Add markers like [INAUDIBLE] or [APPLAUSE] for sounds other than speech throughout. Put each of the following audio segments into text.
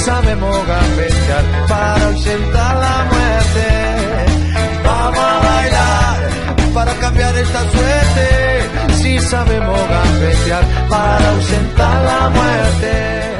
Sabemos gambetear para ausentar la muerte. Vamos a bailar para cambiar esta suerte. Si sabemos gambetear para ausentar la muerte.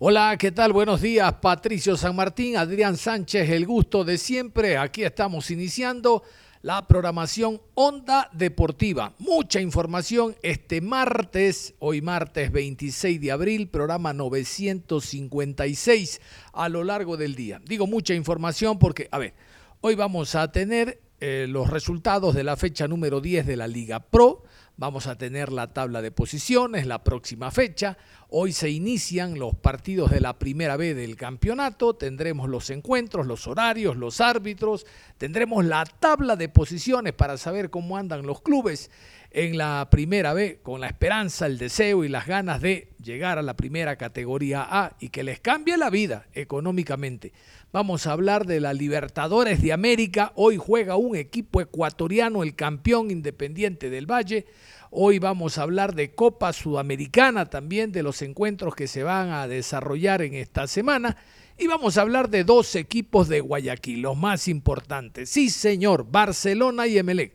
Hola, ¿qué tal? Buenos días, Patricio San Martín, Adrián Sánchez, el gusto de siempre. Aquí estamos iniciando la programación Onda Deportiva. Mucha información este martes, hoy martes 26 de abril, programa 956 a lo largo del día. Digo mucha información porque, a ver, hoy vamos a tener eh, los resultados de la fecha número 10 de la Liga Pro. Vamos a tener la tabla de posiciones la próxima fecha. Hoy se inician los partidos de la primera B del campeonato. Tendremos los encuentros, los horarios, los árbitros. Tendremos la tabla de posiciones para saber cómo andan los clubes en la primera B con la esperanza, el deseo y las ganas de llegar a la primera categoría A y que les cambie la vida económicamente. Vamos a hablar de la Libertadores de América. Hoy juega un equipo ecuatoriano, el campeón independiente del Valle. Hoy vamos a hablar de Copa Sudamericana también, de los encuentros que se van a desarrollar en esta semana. Y vamos a hablar de dos equipos de Guayaquil, los más importantes. Sí, señor, Barcelona y Emelec.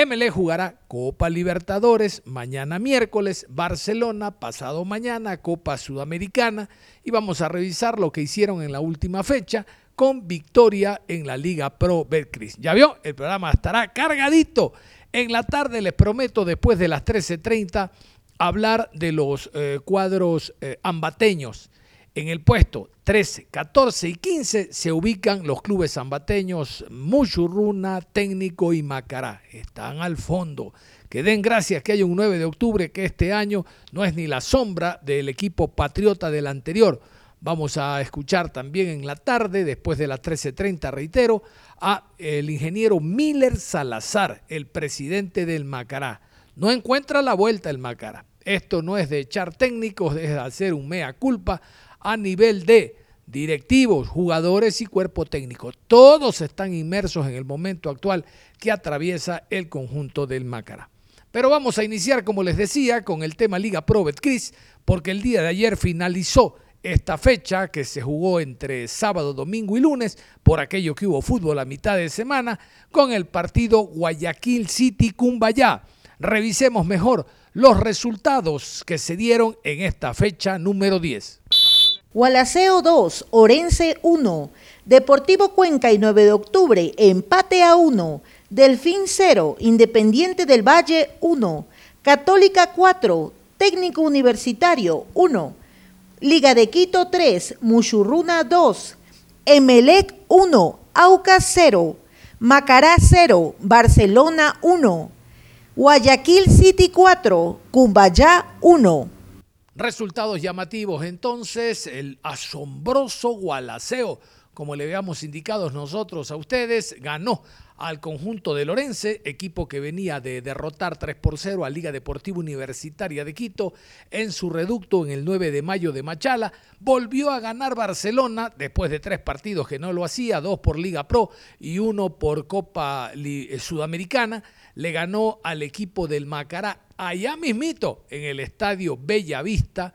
Emelec jugará Copa Libertadores mañana miércoles, Barcelona pasado mañana, Copa Sudamericana. Y vamos a revisar lo que hicieron en la última fecha con victoria en la Liga Pro Betcris. ¿Ya vio? El programa estará cargadito en la tarde les prometo, después de las 13.30, hablar de los eh, cuadros eh, ambateños. En el puesto 13, 14 y 15 se ubican los clubes ambateños Muchurruna, Técnico y Macará. Están al fondo. Que den gracias que hay un 9 de octubre que este año no es ni la sombra del equipo patriota del anterior. Vamos a escuchar también en la tarde, después de las 13.30, reitero, a el ingeniero Miller Salazar, el presidente del Macará. No encuentra la vuelta el Macará. Esto no es de echar técnicos, es de hacer un mea culpa a nivel de directivos, jugadores y cuerpo técnico. Todos están inmersos en el momento actual que atraviesa el conjunto del Macará. Pero vamos a iniciar, como les decía, con el tema Liga Pro Betcris, porque el día de ayer finalizó esta fecha que se jugó entre sábado, domingo y lunes, por aquello que hubo fútbol a mitad de semana, con el partido Guayaquil City Cumbayá. Revisemos mejor los resultados que se dieron en esta fecha número 10. Gualaceo 2, Orense 1, Deportivo Cuenca y 9 de octubre, empate a 1, Delfín 0, Independiente del Valle 1, Católica 4, Técnico Universitario 1, Liga de Quito 3, Muchurruna 2, Emelec 1, Aucas 0, Macará 0, Barcelona 1, Guayaquil City 4, Cumbayá 1. Resultados llamativos entonces, el asombroso Gualaceo, como le habíamos indicado nosotros a ustedes, ganó al conjunto de Lorense, equipo que venía de derrotar 3 por 0 a Liga Deportiva Universitaria de Quito en su reducto en el 9 de mayo de Machala. Volvió a ganar Barcelona después de tres partidos que no lo hacía, dos por Liga Pro y uno por Copa Sudamericana. Le ganó al equipo del Macará allá mismito en el estadio Bella Vista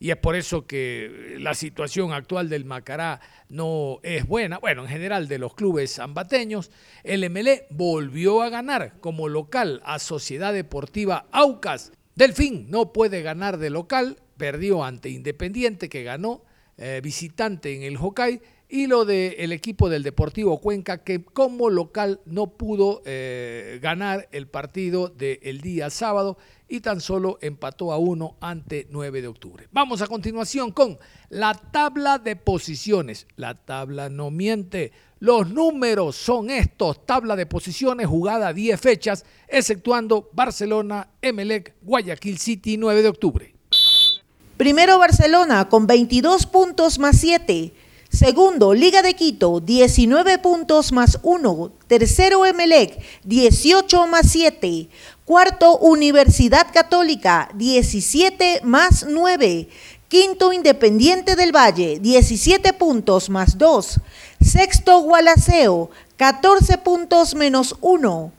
y es por eso que la situación actual del Macará no es buena. Bueno, en general de los clubes ambateños, el MLE volvió a ganar como local a Sociedad Deportiva Aucas. Delfín no puede ganar de local, perdió ante Independiente que ganó eh, visitante en el Hokkaido y lo del equipo del Deportivo Cuenca, que como local no pudo eh, ganar el partido del día sábado y tan solo empató a uno ante 9 de octubre. Vamos a continuación con la tabla de posiciones. La tabla no miente. Los números son estos, tabla de posiciones jugada 10 fechas, exceptuando Barcelona, Emelec, Guayaquil City 9 de octubre. Primero Barcelona con 22 puntos más 7. Segundo, Liga de Quito, 19 puntos más 1. Tercero, Emelec, 18 más 7. Cuarto, Universidad Católica, 17 más 9. Quinto, Independiente del Valle, 17 puntos más 2. Sexto, Gualaceo, 14 puntos menos 1.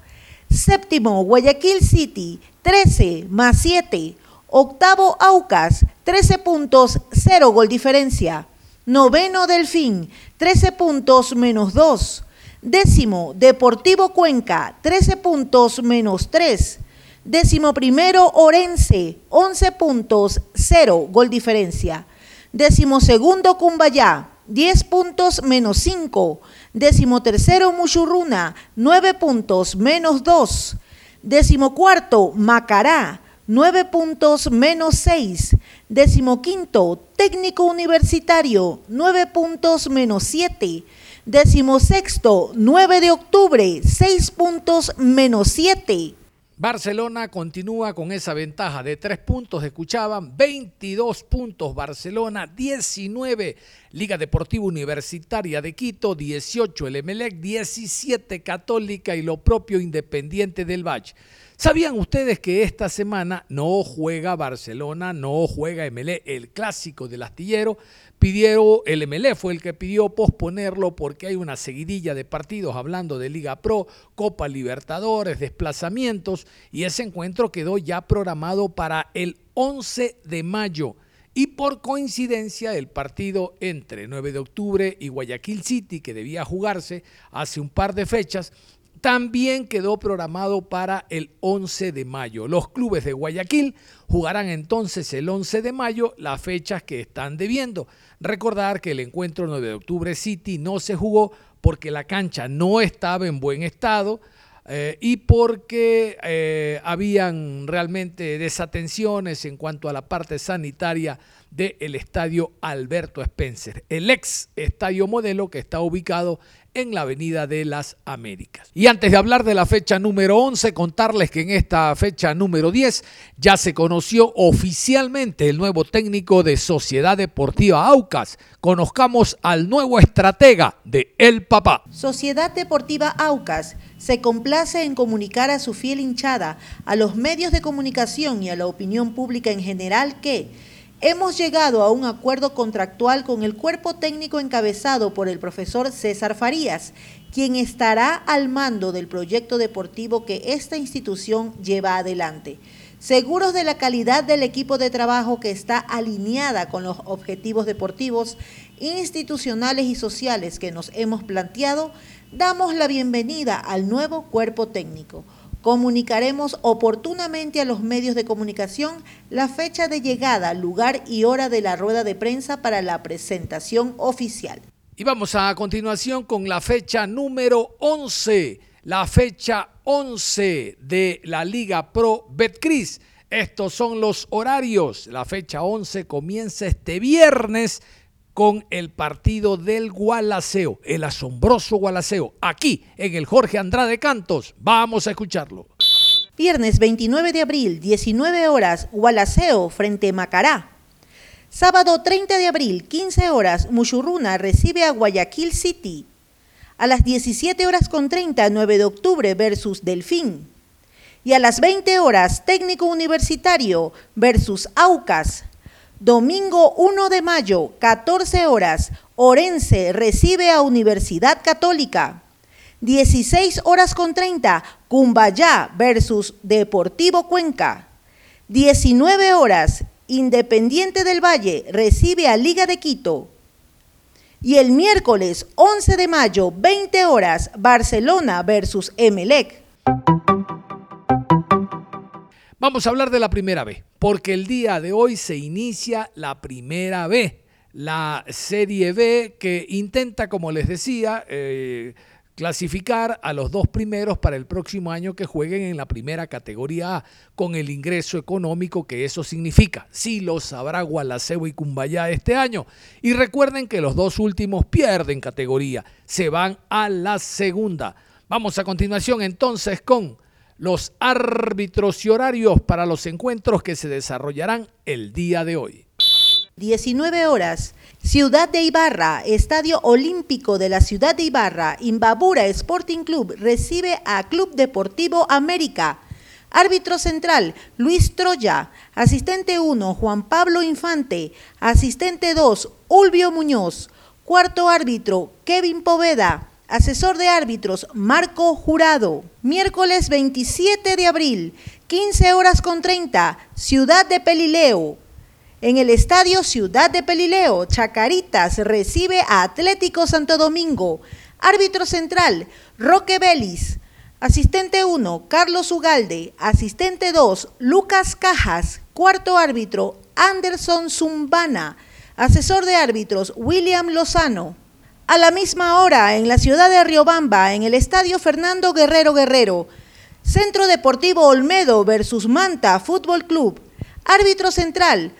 Séptimo, Guayaquil City, 13 más 7. Octavo, Aucas, 13 puntos, 0 gol diferencia. Noveno, Delfín, 13 puntos menos 2. Décimo, Deportivo Cuenca, 13 puntos menos 3. Décimo primero, Orense, 11 puntos, 0, gol diferencia. Décimo segundo, Cumbayá, 10 puntos menos 5. Décimo tercero, Muchurruna, 9 puntos menos 2. Décimo cuarto, Macará, 9 puntos menos 6. Décimo quinto, Técnico Universitario, 9 puntos menos 7. Décimo sexto, 9 de octubre, 6 puntos menos 7. Barcelona continúa con esa ventaja de tres puntos, escuchaban, 22 puntos Barcelona, 19 Liga Deportiva Universitaria de Quito, 18 el Emelec, 17 Católica y lo propio Independiente del Valle. ¿Sabían ustedes que esta semana no juega Barcelona, no juega MLE, el clásico del astillero? Pidieron, el MLE fue el que pidió posponerlo porque hay una seguidilla de partidos hablando de Liga Pro, Copa Libertadores, desplazamientos y ese encuentro quedó ya programado para el 11 de mayo. Y por coincidencia, el partido entre 9 de octubre y Guayaquil City, que debía jugarse hace un par de fechas, también quedó programado para el 11 de mayo. Los clubes de Guayaquil jugarán entonces el 11 de mayo las fechas que están debiendo. Recordar que el encuentro 9 de octubre City no se jugó porque la cancha no estaba en buen estado. Eh, y porque eh, habían realmente desatenciones en cuanto a la parte sanitaria del estadio Alberto Spencer, el ex estadio modelo que está ubicado en la Avenida de las Américas. Y antes de hablar de la fecha número 11, contarles que en esta fecha número 10 ya se conoció oficialmente el nuevo técnico de Sociedad Deportiva Aucas. Conozcamos al nuevo estratega de El Papá. Sociedad Deportiva Aucas se complace en comunicar a su fiel hinchada, a los medios de comunicación y a la opinión pública en general que Hemos llegado a un acuerdo contractual con el cuerpo técnico encabezado por el profesor César Farías, quien estará al mando del proyecto deportivo que esta institución lleva adelante. Seguros de la calidad del equipo de trabajo que está alineada con los objetivos deportivos, institucionales y sociales que nos hemos planteado, damos la bienvenida al nuevo cuerpo técnico. Comunicaremos oportunamente a los medios de comunicación la fecha de llegada, lugar y hora de la rueda de prensa para la presentación oficial. Y vamos a continuación con la fecha número 11, la fecha 11 de la Liga Pro Betcris. Estos son los horarios. La fecha 11 comienza este viernes con el partido del Gualaceo, el asombroso Gualaceo, aquí en el Jorge Andrade Cantos. Vamos a escucharlo. Viernes 29 de abril, 19 horas, Gualaceo frente Macará. Sábado 30 de abril, 15 horas, Muchurruna recibe a Guayaquil City. A las 17 horas con 30, 9 de octubre versus Delfín. Y a las 20 horas, Técnico Universitario versus Aucas. Domingo 1 de mayo, 14 horas, Orense recibe a Universidad Católica. 16 horas con 30, Cumbayá versus Deportivo Cuenca. 19 horas, Independiente del Valle recibe a Liga de Quito. Y el miércoles 11 de mayo, 20 horas, Barcelona versus Emelec. Vamos a hablar de la primera B, porque el día de hoy se inicia la primera B, la Serie B que intenta, como les decía, eh, clasificar a los dos primeros para el próximo año que jueguen en la primera categoría A, con el ingreso económico que eso significa. Sí lo sabrá Gualaceo y Cumbayá este año. Y recuerden que los dos últimos pierden categoría, se van a la segunda. Vamos a continuación entonces con los árbitros y horarios para los encuentros que se desarrollarán el día de hoy. 19 horas. Ciudad de Ibarra, Estadio Olímpico de la Ciudad de Ibarra, Imbabura Sporting Club recibe a Club Deportivo América. Árbitro central, Luis Troya. Asistente 1, Juan Pablo Infante. Asistente 2, Ulvio Muñoz. Cuarto árbitro, Kevin Poveda. Asesor de árbitros, Marco Jurado. Miércoles 27 de abril, 15 horas con 30, Ciudad de Pelileo. En el estadio Ciudad de Pelileo, Chacaritas recibe a Atlético Santo Domingo. Árbitro central, Roque Vélez. Asistente 1, Carlos Ugalde. Asistente 2, Lucas Cajas. Cuarto árbitro, Anderson Zumbana. Asesor de árbitros, William Lozano. A la misma hora, en la ciudad de Riobamba, en el estadio Fernando Guerrero Guerrero. Centro Deportivo Olmedo versus Manta Fútbol Club. Árbitro central,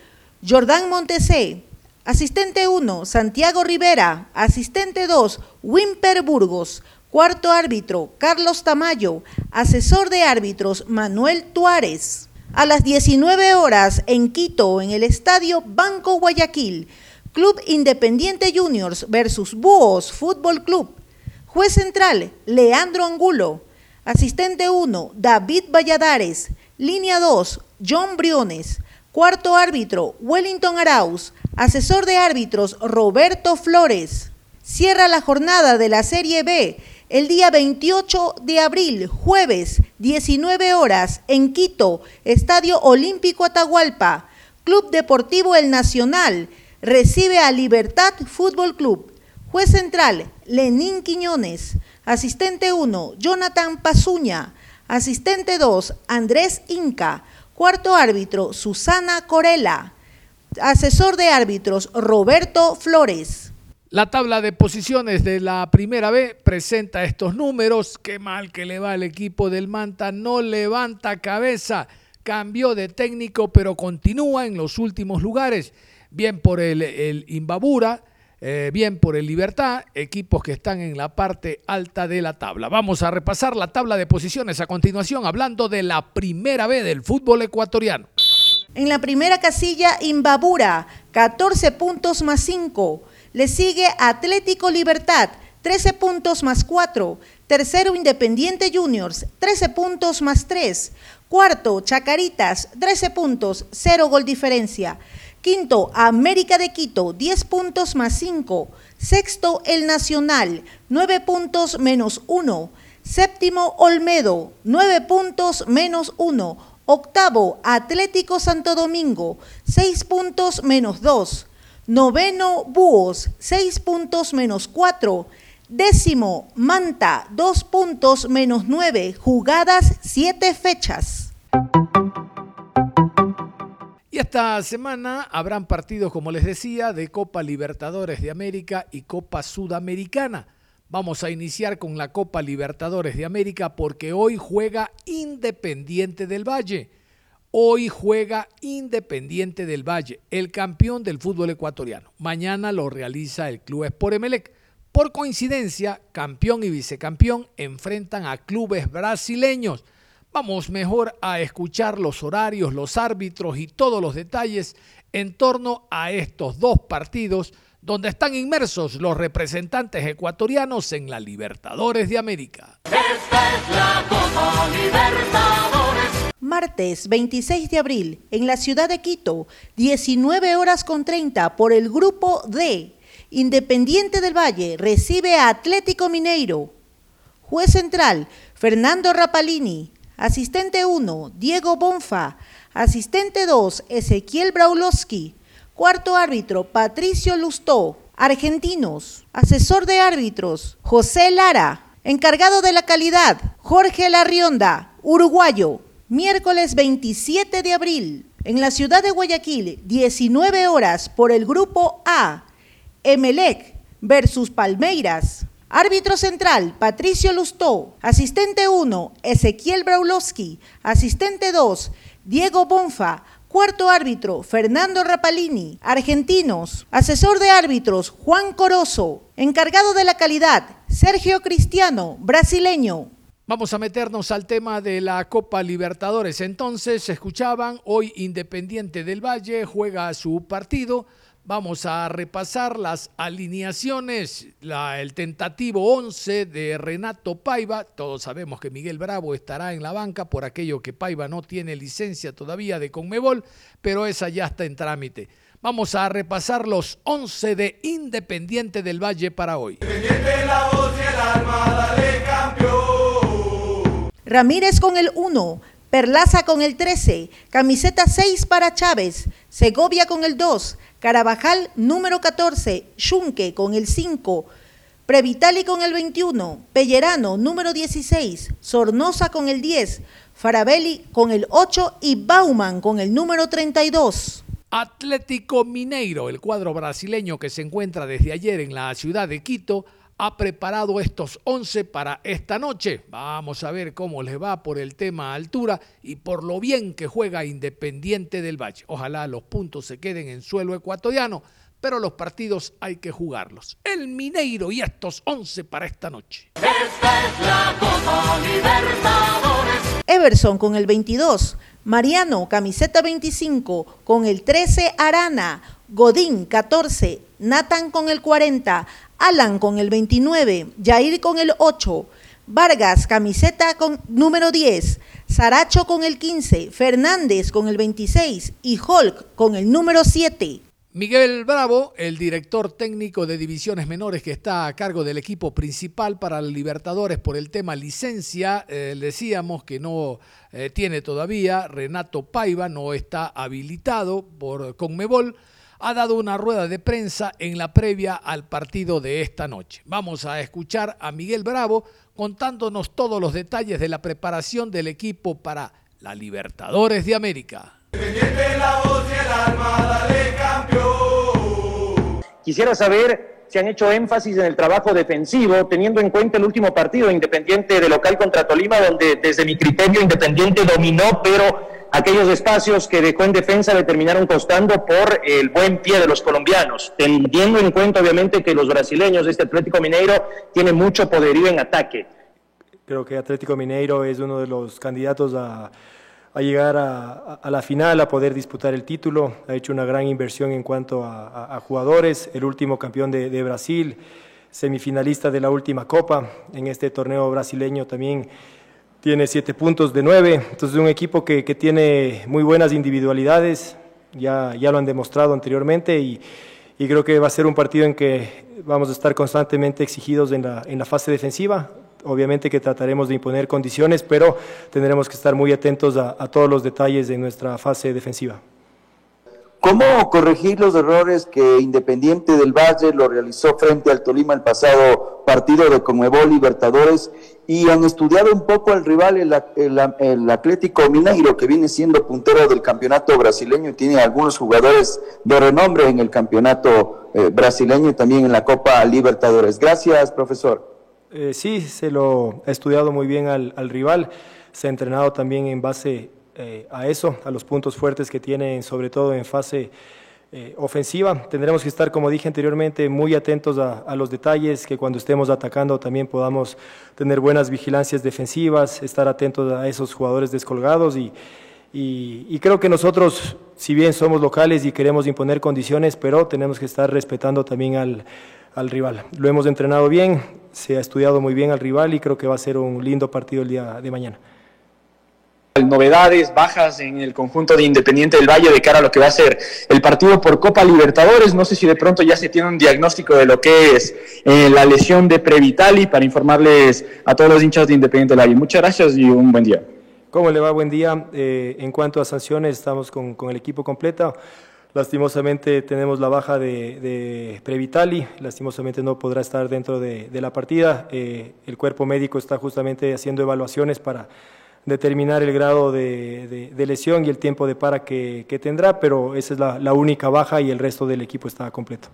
Jordán Montesé. Asistente 1, Santiago Rivera. Asistente 2, Wimper Burgos. Cuarto árbitro, Carlos Tamayo. Asesor de árbitros, Manuel Tuárez. A las 19 horas en Quito, en el estadio Banco Guayaquil, Club Independiente Juniors versus Búhos Fútbol Club. Juez central, Leandro Angulo. Asistente 1, David Valladares. Línea 2, John Briones. Cuarto árbitro, Wellington Arauz. Asesor de árbitros, Roberto Flores. Cierra la jornada de la Serie B el día 28 de abril, jueves, 19 horas, en Quito, Estadio Olímpico Atahualpa. Club Deportivo El Nacional recibe a Libertad Fútbol Club. Juez central, Lenín Quiñones. Asistente 1, Jonathan Pazuña. Asistente 2, Andrés Inca. Cuarto árbitro, Susana Corella. Asesor de árbitros, Roberto Flores. La tabla de posiciones de la primera B presenta estos números. Qué mal que le va al equipo del Manta. No levanta cabeza. Cambió de técnico, pero continúa en los últimos lugares. Bien por el, el Imbabura, eh, bien por el Libertad, equipos que están en la parte alta de la tabla. Vamos a repasar la tabla de posiciones a continuación, hablando de la primera B del fútbol ecuatoriano. En la primera casilla, Imbabura, 14 puntos más 5. Le sigue Atlético Libertad, 13 puntos más 4. Tercero, Independiente Juniors, 13 puntos más 3. Cuarto, Chacaritas, 13 puntos, 0 gol diferencia. Quinto, América de Quito, 10 puntos más 5. Sexto, El Nacional, 9 puntos menos 1. Séptimo, Olmedo, 9 puntos menos 1. Octavo, Atlético Santo Domingo, 6 puntos menos 2. Noveno, Búhos, 6 puntos menos 4. Décimo, Manta, 2 puntos menos 9. Jugadas 7 fechas. Esta semana habrán partidos, como les decía, de Copa Libertadores de América y Copa Sudamericana. Vamos a iniciar con la Copa Libertadores de América porque hoy juega Independiente del Valle. Hoy juega Independiente del Valle, el campeón del fútbol ecuatoriano. Mañana lo realiza el Club Sport Emelec. Por coincidencia, campeón y vicecampeón enfrentan a clubes brasileños. Vamos mejor a escuchar los horarios, los árbitros y todos los detalles en torno a estos dos partidos donde están inmersos los representantes ecuatorianos en la Libertadores de América. Esta es la Copa Libertadores. Martes 26 de abril, en la ciudad de Quito, 19 horas con 30 por el grupo D. Independiente del Valle recibe a Atlético Mineiro. Juez central, Fernando Rapalini. Asistente 1, Diego Bonfa. Asistente 2, Ezequiel Braulowski. Cuarto árbitro, Patricio Lustó. Argentinos. Asesor de árbitros, José Lara. Encargado de la calidad, Jorge Larrionda. Uruguayo. Miércoles 27 de abril, en la ciudad de Guayaquil, 19 horas por el grupo A. Emelec versus Palmeiras. Árbitro central, Patricio Lustó. Asistente 1, Ezequiel Braulowski. Asistente 2, Diego Bonfa. Cuarto árbitro, Fernando Rapalini. Argentinos. Asesor de árbitros, Juan Corozo. Encargado de la calidad, Sergio Cristiano, brasileño. Vamos a meternos al tema de la Copa Libertadores. Entonces, escuchaban, hoy Independiente del Valle juega su partido Vamos a repasar las alineaciones, el tentativo 11 de Renato Paiva. Todos sabemos que Miguel Bravo estará en la banca por aquello que Paiva no tiene licencia todavía de Conmebol, pero esa ya está en trámite. Vamos a repasar los 11 de Independiente del Valle para hoy. Ramírez con el 1, Perlaza con el 13, camiseta 6 para Chávez, Segovia con el 2, Carabajal número 14, Yunque con el 5, Previtali con el 21, Pellerano número 16, Sornosa con el 10, Farabelli con el 8 y Bauman con el número 32. Atlético Mineiro, el cuadro brasileño que se encuentra desde ayer en la ciudad de Quito, ha preparado estos 11 para esta noche. Vamos a ver cómo les va por el tema altura y por lo bien que juega Independiente del Valle. Ojalá los puntos se queden en suelo ecuatoriano, pero los partidos hay que jugarlos. El Mineiro y estos 11 para esta noche. Esta es la Copa Libertadores. Everson con el 22, Mariano camiseta 25 con el 13 Arana, Godín 14, Nathan con el 40, Alan con el 29, Jair con el 8, Vargas camiseta con número 10, Saracho con el 15, Fernández con el 26 y Hulk con el número 7. Miguel Bravo, el director técnico de divisiones menores que está a cargo del equipo principal para Libertadores por el tema licencia, eh, decíamos que no eh, tiene todavía, Renato Paiva no está habilitado por Conmebol ha dado una rueda de prensa en la previa al partido de esta noche. Vamos a escuchar a Miguel Bravo contándonos todos los detalles de la preparación del equipo para la Libertadores de América. Quisiera saber si han hecho énfasis en el trabajo defensivo, teniendo en cuenta el último partido Independiente de local contra Tolima, donde desde mi criterio Independiente dominó, pero aquellos espacios que dejó en defensa le terminaron costando por el buen pie de los colombianos, teniendo en cuenta obviamente que los brasileños, este Atlético Mineiro, tiene mucho poderío en ataque. Creo que Atlético Mineiro es uno de los candidatos a, llegar a, la final, a poder disputar el título. Ha hecho una gran inversión en cuanto a, jugadores, el último campeón de, de Brasil, semifinalista de la última Copa en este torneo brasileño también tiene siete puntos de nueve, entonces es un equipo que, que, tiene muy buenas individualidades, ya, ya lo han demostrado anteriormente y, y, creo que va a ser un partido en que vamos a estar constantemente exigidos en la, en la fase defensiva. Obviamente que trataremos de imponer condiciones, pero tendremos que estar muy atentos a, todos los detalles de nuestra fase defensiva. ¿Cómo corregir los errores que Independiente del Valle lo realizó frente al Tolima el pasado partido de Conmebol Libertadores? Y han estudiado un poco al rival, el, Atlético Mineiro, que viene siendo puntero del campeonato brasileño y tiene algunos jugadores de renombre en el campeonato eh, brasileño y también en la Copa Libertadores. Gracias, profesor. Eh, sí, se lo ha estudiado muy bien al, al rival, se ha entrenado también en base eh, a eso, a los puntos fuertes que tienen, sobre todo en fase eh, ofensiva. Tendremos que estar, como dije anteriormente, muy atentos a, los detalles, que cuando estemos atacando también podamos tener buenas vigilancias defensivas, estar atentos a esos jugadores descolgados y, y, creo que nosotros, si bien somos locales y queremos imponer condiciones, pero tenemos que estar respetando también al, al rival. Lo hemos entrenado bien, se ha estudiado muy bien al rival y creo que va a ser un lindo partido el día de mañana novedades, bajas en el conjunto de Independiente del Valle de cara a lo que va a ser el partido por Copa Libertadores. No sé si de pronto ya se tiene un diagnóstico de lo que es eh, la lesión de Previtali para informarles a todos los hinchas de Independiente del Valle. Muchas gracias y un buen día. ¿Cómo le va? Buen día. Eh, en cuanto a sanciones, estamos con, el equipo completo. Lastimosamente tenemos la baja de, Previtali, lastimosamente no podrá estar dentro de, la partida. Eh, el cuerpo médico está justamente haciendo evaluaciones para determinar el grado de, lesión y el tiempo de para que, tendrá, pero esa es la, única baja y el resto del equipo está completo.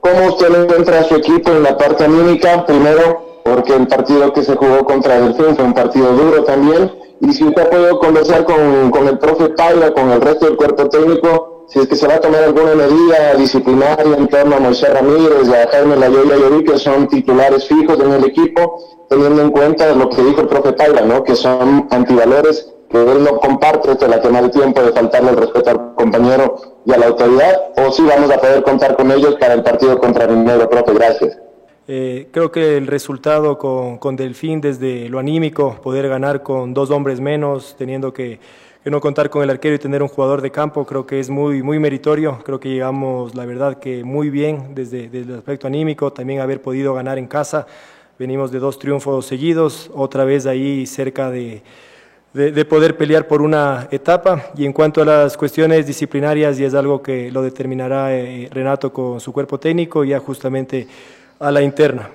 ¿Cómo usted encuentra a su equipo en la parte anímica? Primero, porque el partido que se jugó contra Delfín fue un partido duro también. Y si usted ha conversar con, con el profe Paila, con el resto del cuerpo técnico, si es que se va a tomar alguna medida disciplinaria en torno a Moisés Ramírez y a Jaime Layoya Llorí, que son titulares fijos en el equipo, teniendo en cuenta lo que dijo el profe Paila, ¿no? que son antivalores que él no comparte esto la tema del tiempo de faltarle el respeto al compañero y a la autoridad, o si vamos a poder contar con ellos para el partido contra Minero, profe, gracias. Eh, creo que el resultado con, con, Delfín desde lo anímico, poder ganar con dos hombres menos, teniendo que, no contar con el arquero y tener un jugador de campo, creo que es muy, muy meritorio, creo que llegamos, la verdad, que muy bien desde, desde el aspecto anímico, también haber podido ganar en casa, venimos de dos triunfos seguidos, otra vez ahí cerca de de, poder pelear por una etapa. Y en cuanto a las cuestiones disciplinarias, y es algo que lo determinará eh, Renato con su cuerpo técnico, ya justamente a la interna.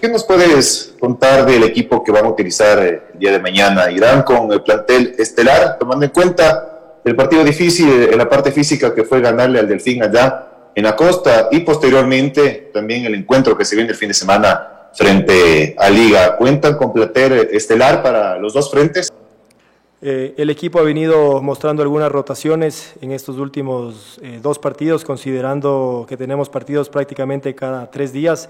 ¿Qué nos puedes contar del equipo que van a utilizar eh, el día de mañana? Irán con el plantel estelar, tomando en cuenta el partido difícil en la parte física que fue ganarle al Delfín allá en la costa y posteriormente también el encuentro que se viene el fin de semana frente a Liga. ¿Cuentan con plater estelar para los dos frentes? Eh, el equipo ha venido mostrando algunas rotaciones en estos últimos eh, dos partidos, considerando que tenemos partidos prácticamente cada tres días.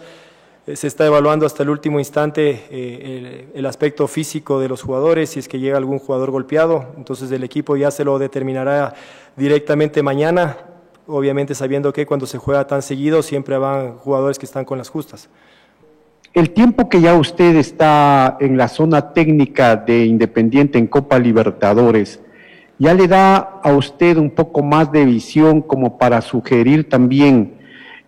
Eh, se está evaluando hasta el último instante el, el, aspecto físico de los jugadores, si es que llega algún jugador golpeado. Entonces el equipo ya se lo determinará directamente mañana, obviamente sabiendo que cuando se juega tan seguido siempre van jugadores que están con las justas. El tiempo que ya usted está en la zona técnica de Independiente en Copa Libertadores, ya le da a usted un poco más de visión como para sugerir también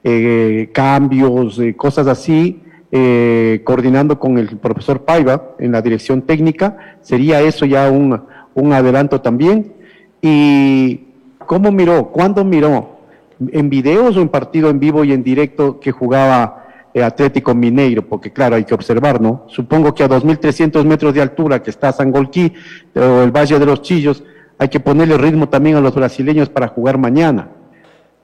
eh, cambios, eh, cosas así, eh, coordinando con el profesor Paiva en la dirección técnica, sería eso ya un, un adelanto también. ¿Y cómo miró? ¿Cuándo miró? ¿En videos o en partido en vivo y en directo que jugaba? Eh, Atlético Mineiro, porque claro, hay que observar, ¿no? Supongo que a 2.300 metros de altura que está Sangolquí o el Valle de los Chillos, hay que ponerle ritmo también a los brasileños para jugar mañana.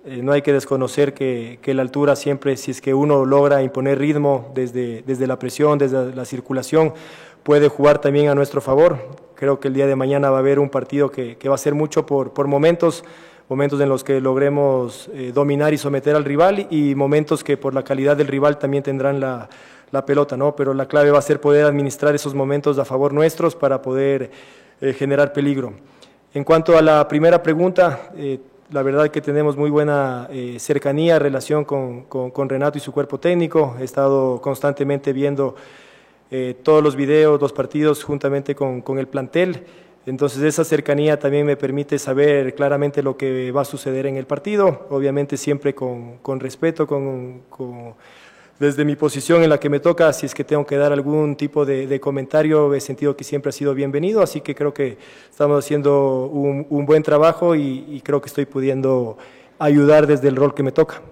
Eh, no hay que desconocer que, la altura siempre, si es que uno logra imponer ritmo desde, desde la presión, desde la circulación, puede jugar también a nuestro favor. Creo que el día de mañana va a haber un partido que, va a ser mucho por momentos momentos en los que logremos eh, dominar y someter al rival y momentos que por la calidad del rival también tendrán la, la, pelota, ¿no? Pero la clave va a ser poder administrar esos momentos a favor nuestros para poder eh, generar peligro. En cuanto a la primera pregunta, eh, la verdad que tenemos muy buena cercanía, relación con, con, Renato y su cuerpo técnico. He estado constantemente viendo todos los videos, los partidos juntamente con, con el plantel. Entonces esa cercanía también me permite saber claramente lo que va a suceder en el partido, obviamente siempre con, con respeto, con, desde mi posición en la que me toca, si es que tengo que dar algún tipo de, comentario, he sentido que siempre ha sido bienvenido, así que creo que estamos haciendo un, un buen trabajo y, y creo que estoy pudiendo ayudar desde el rol que me toca.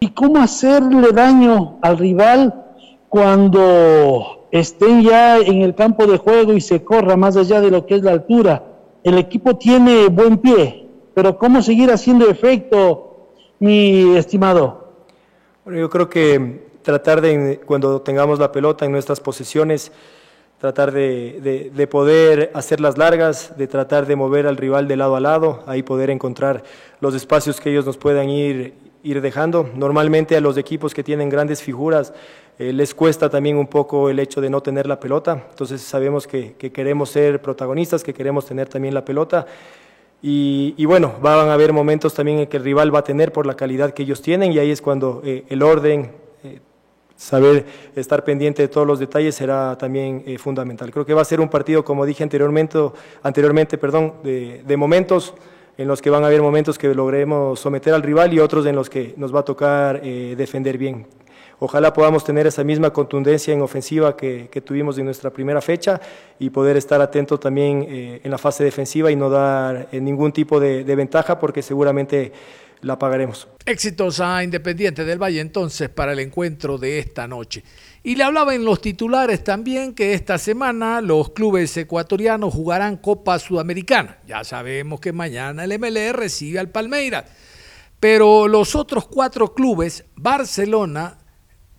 ¿Y cómo hacerle daño al rival cuando estén ya en el campo de juego y se corra más allá de lo que es la altura. El equipo tiene buen pie, pero ¿cómo seguir haciendo efecto, mi estimado? Bueno, yo creo que tratar de, cuando tengamos la pelota en nuestras posesiones, tratar de, de, de, poder hacerlas largas, de tratar de mover al rival de lado a lado, ahí poder encontrar los espacios que ellos nos puedan ir, ir dejando. Normalmente a los equipos que tienen grandes figuras eh, les cuesta también un poco el hecho de no tener la pelota, entonces sabemos que, que queremos ser protagonistas, que queremos tener también la pelota. Y, y, bueno, van a haber momentos también en que el rival va a tener por la calidad que ellos tienen y ahí es cuando eh, el orden, eh, saber estar pendiente de todos los detalles será también eh, fundamental. Creo que va a ser un partido, como dije anteriormente, anteriormente perdón, de, de momentos en los que van a haber momentos que logremos someter al rival y otros en los que nos va a tocar eh, defender bien. Ojalá podamos tener esa misma contundencia en ofensiva que, tuvimos en nuestra primera fecha y poder estar atento también eh, en la fase defensiva y no dar eh, ningún tipo de, de ventaja porque seguramente la pagaremos. Éxitos a Independiente del Valle entonces para el encuentro de esta noche. Y le hablaba en los titulares también que esta semana los clubes ecuatorianos jugarán Copa Sudamericana. Ya sabemos que mañana el MLE recibe al Palmeiras. Pero los otros cuatro clubes, Barcelona,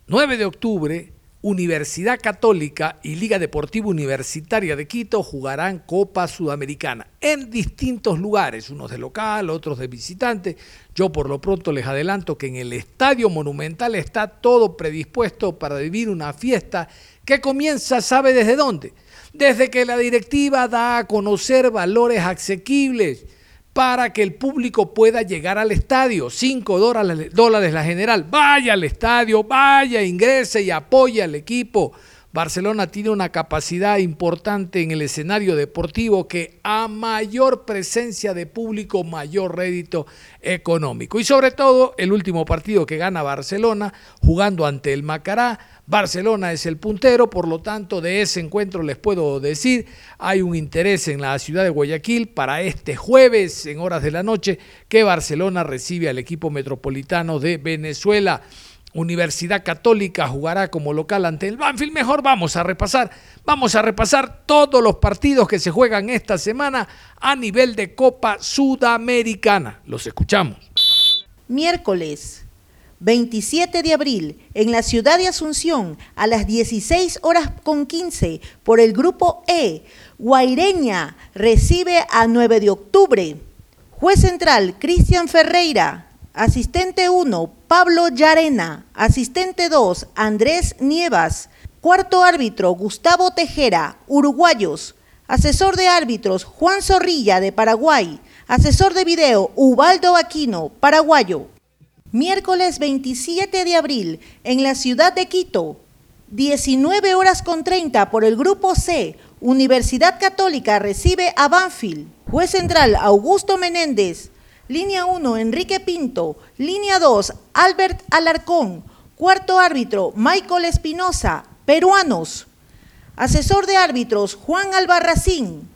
9 de octubre, Universidad Católica y Liga Deportiva Universitaria de Quito jugarán Copa Sudamericana en distintos lugares, unos de local, otros de visitante. Yo por lo pronto les adelanto que en el Estadio Monumental está todo predispuesto para vivir una fiesta que comienza, ¿sabe desde dónde? Desde que la directiva da a conocer valores asequibles para que el público pueda llegar al estadio. 5 dólares la general. Vaya al estadio, vaya, ingrese y apoya al equipo. Barcelona tiene una capacidad importante en el escenario deportivo que a mayor presencia de público, mayor rédito económico. Y sobre todo, el último partido que gana Barcelona, jugando ante el Macará, Barcelona es el puntero, por lo tanto de ese encuentro les puedo decir, hay un interés en la ciudad de Guayaquil para este jueves en horas de la noche que Barcelona recibe al equipo metropolitano de Venezuela. Universidad Católica jugará como local ante el Banfield. Mejor vamos a repasar, vamos a repasar todos los partidos que se juegan esta semana a nivel de Copa Sudamericana. Los escuchamos. Miércoles 27 de abril, en la ciudad de Asunción, a las 16 horas con 15, por el grupo E, Guaireña recibe a 9 de octubre. Juez central, Cristian Ferreira. Asistente 1, Pablo Yarena. Asistente 2, Andrés Nievas. Cuarto árbitro, Gustavo Tejera, uruguayos. Asesor de árbitros, Juan Zorrilla, de Paraguay. Asesor de video, Ubaldo Aquino, paraguayo. Miércoles 27 de abril, en la ciudad de Quito, 19 horas con 30 por el Grupo C, Universidad Católica recibe a Banfield. Juez central, Augusto Menéndez. Línea 1, Enrique Pinto. Línea 2, Albert Alarcón. Cuarto árbitro, Michael Espinosa. Peruanos. Asesor de árbitros, Juan Albarracín.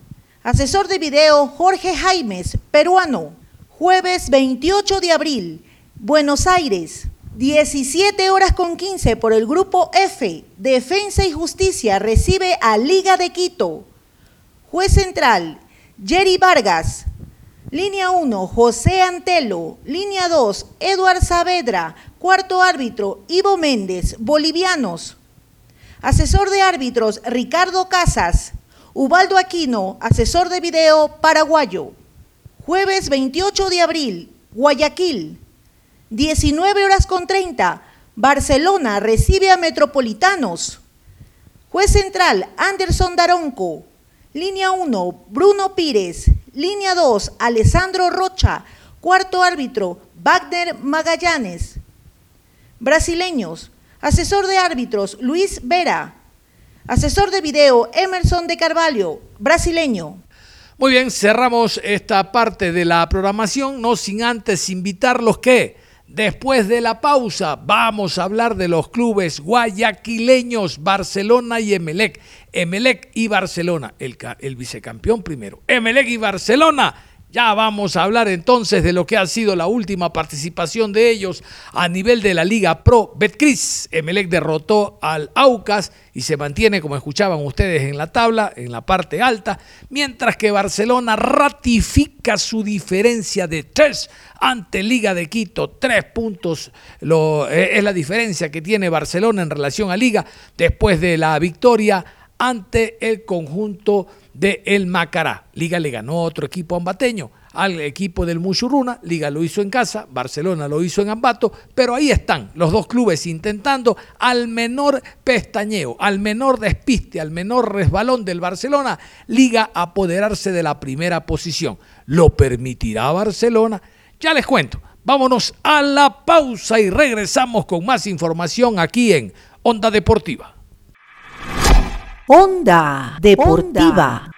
Asesor de video, Jorge Jaimes, peruano. Jueves 28 de abril, Buenos Aires, 17 horas con 15 por el grupo F, Defensa y Justicia recibe a Liga de Quito. Juez central, Jerry Vargas. Línea 1, José Antelo. Línea 2, Eduard Saavedra. Cuarto árbitro, Ivo Méndez, bolivianos. Asesor de árbitros, Ricardo Casas. Ubaldo Aquino, asesor de video, paraguayo. Jueves 28 de abril, Guayaquil. 19 horas con 30, Barcelona recibe a Metropolitanos. Juez central, Anderson Daronco. Línea 1, Bruno Pires. Línea 2, Alessandro Rocha. Cuarto árbitro, Wagner Magallanes. Brasileños. Asesor de árbitros, Luis Vera. Asesor de video, Emerson de Carvalho, brasileño. Muy bien, cerramos esta parte de la programación, no sin antes invitarlos que Después de la pausa vamos a hablar de los clubes guayaquileños Barcelona y Emelec. Emelec y Barcelona, el, vicecampeón primero. Emelec y Barcelona ya vamos a hablar entonces de lo que ha sido la última participación de ellos a nivel de la Liga Pro Betcris. Emelec derrotó al Aucas y se mantiene, como escuchaban ustedes en la tabla, en la parte alta, mientras que Barcelona ratifica su diferencia de tres ante Liga de Quito. Tres puntos lo, eh, es la diferencia que tiene Barcelona en relación a Liga después de la victoria ante el conjunto de El Macará. Liga le ganó otro equipo ambateño, al equipo del Muchurruna. Liga lo hizo en casa, Barcelona lo hizo en Ambato, pero ahí están los dos clubes intentando al menor pestañeo, al menor despiste, al menor resbalón del Barcelona, Liga apoderarse de la primera posición. ¿Lo permitirá Barcelona? Ya les cuento. Vámonos a la pausa y regresamos con más información aquí en Onda Deportiva. Onda Deportiva.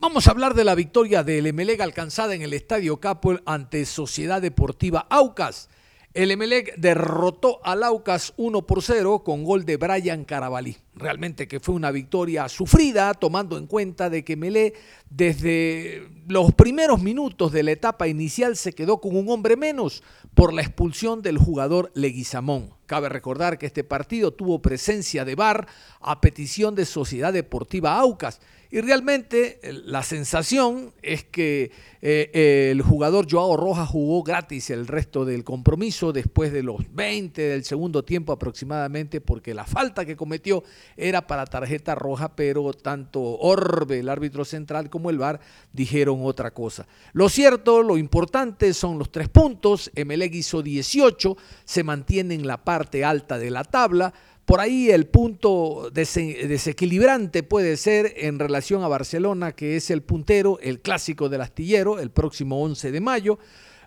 Vamos a hablar de la victoria del Emelec alcanzada en el Estadio Capo ante Sociedad Deportiva Aucas. El Emelec derrotó al Aucas 1 por 0 con gol de Brian Carabalí. realmente que fue una victoria sufrida, tomando en cuenta de que Melé desde los primeros minutos de la etapa inicial se quedó con un hombre menos por la expulsión del jugador Leguizamón. Cabe recordar que este partido tuvo presencia de VAR a petición de Sociedad Deportiva Aucas y realmente la sensación es que eh, el jugador Joao Rojas jugó gratis el resto del compromiso después de los 20 del segundo tiempo aproximadamente, porque la falta que cometió era para tarjeta roja, pero tanto Orbe, el árbitro central, como el VAR dijeron otra cosa. Lo cierto, lo importante son los tres puntos. Emelec hizo 18, se mantiene en la parte alta de la tabla. Por ahí el punto desequilibrante puede ser en relación a Barcelona, que es el puntero, el clásico del astillero, el próximo 11 de mayo.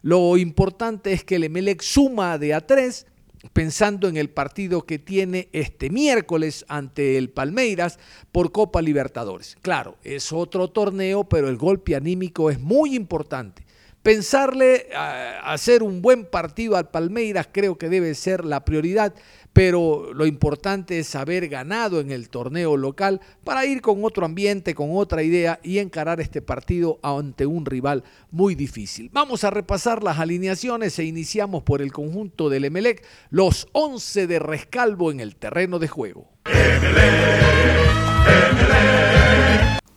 Lo importante es que el Emelec suma de a tres, pensando en el partido que tiene este miércoles ante el Palmeiras por Copa Libertadores. Claro, es otro torneo, pero el golpe anímico es muy importante. Pensarle a hacer un buen partido al Palmeiras creo que debe ser la prioridad pero lo importante es haber ganado en el torneo local para ir con otro ambiente, con otra idea y encarar este partido ante un rival muy difícil. Vamos a repasar las alineaciones e iniciamos por el conjunto del Emelec, los 11 de rescalvo en el terreno de juego.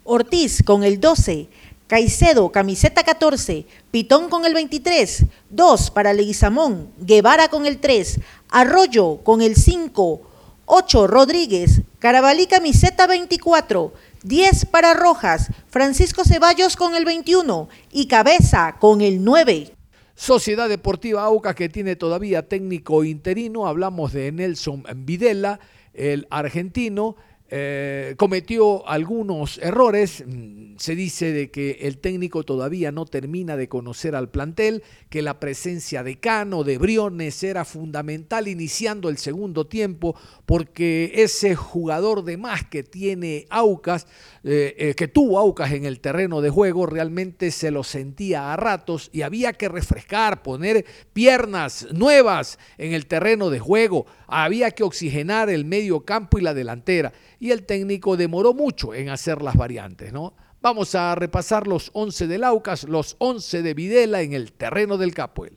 Ortiz con el 12, Caicedo, camiseta 14, Pitón con el 23, 2 para Leguizamón, Guevara con el 3, Arroyo con el 5, 8 Rodríguez, Carabalí camiseta 24, 10 para Rojas, Francisco Ceballos con el 21 y Cabeza con el 9. Sociedad Deportiva Auca que tiene todavía técnico interino, hablamos de Nelson Videla, el argentino, eh, cometió algunos errores. Mm, se dice de que el técnico todavía no termina de conocer al plantel, que la presencia de Cano, de Briones era fundamental iniciando el segundo tiempo, porque ese jugador de más que tiene Aucas, eh, eh, que tuvo Aucas en el terreno de juego, realmente se lo sentía a ratos y había que refrescar, poner piernas nuevas en el terreno de juego, había que oxigenar el medio campo y la delantera y el técnico demoró mucho en hacer las variantes, ¿no? Vamos a repasar los 11 de Laucas, los 11 de Videla en el terreno del Capuel.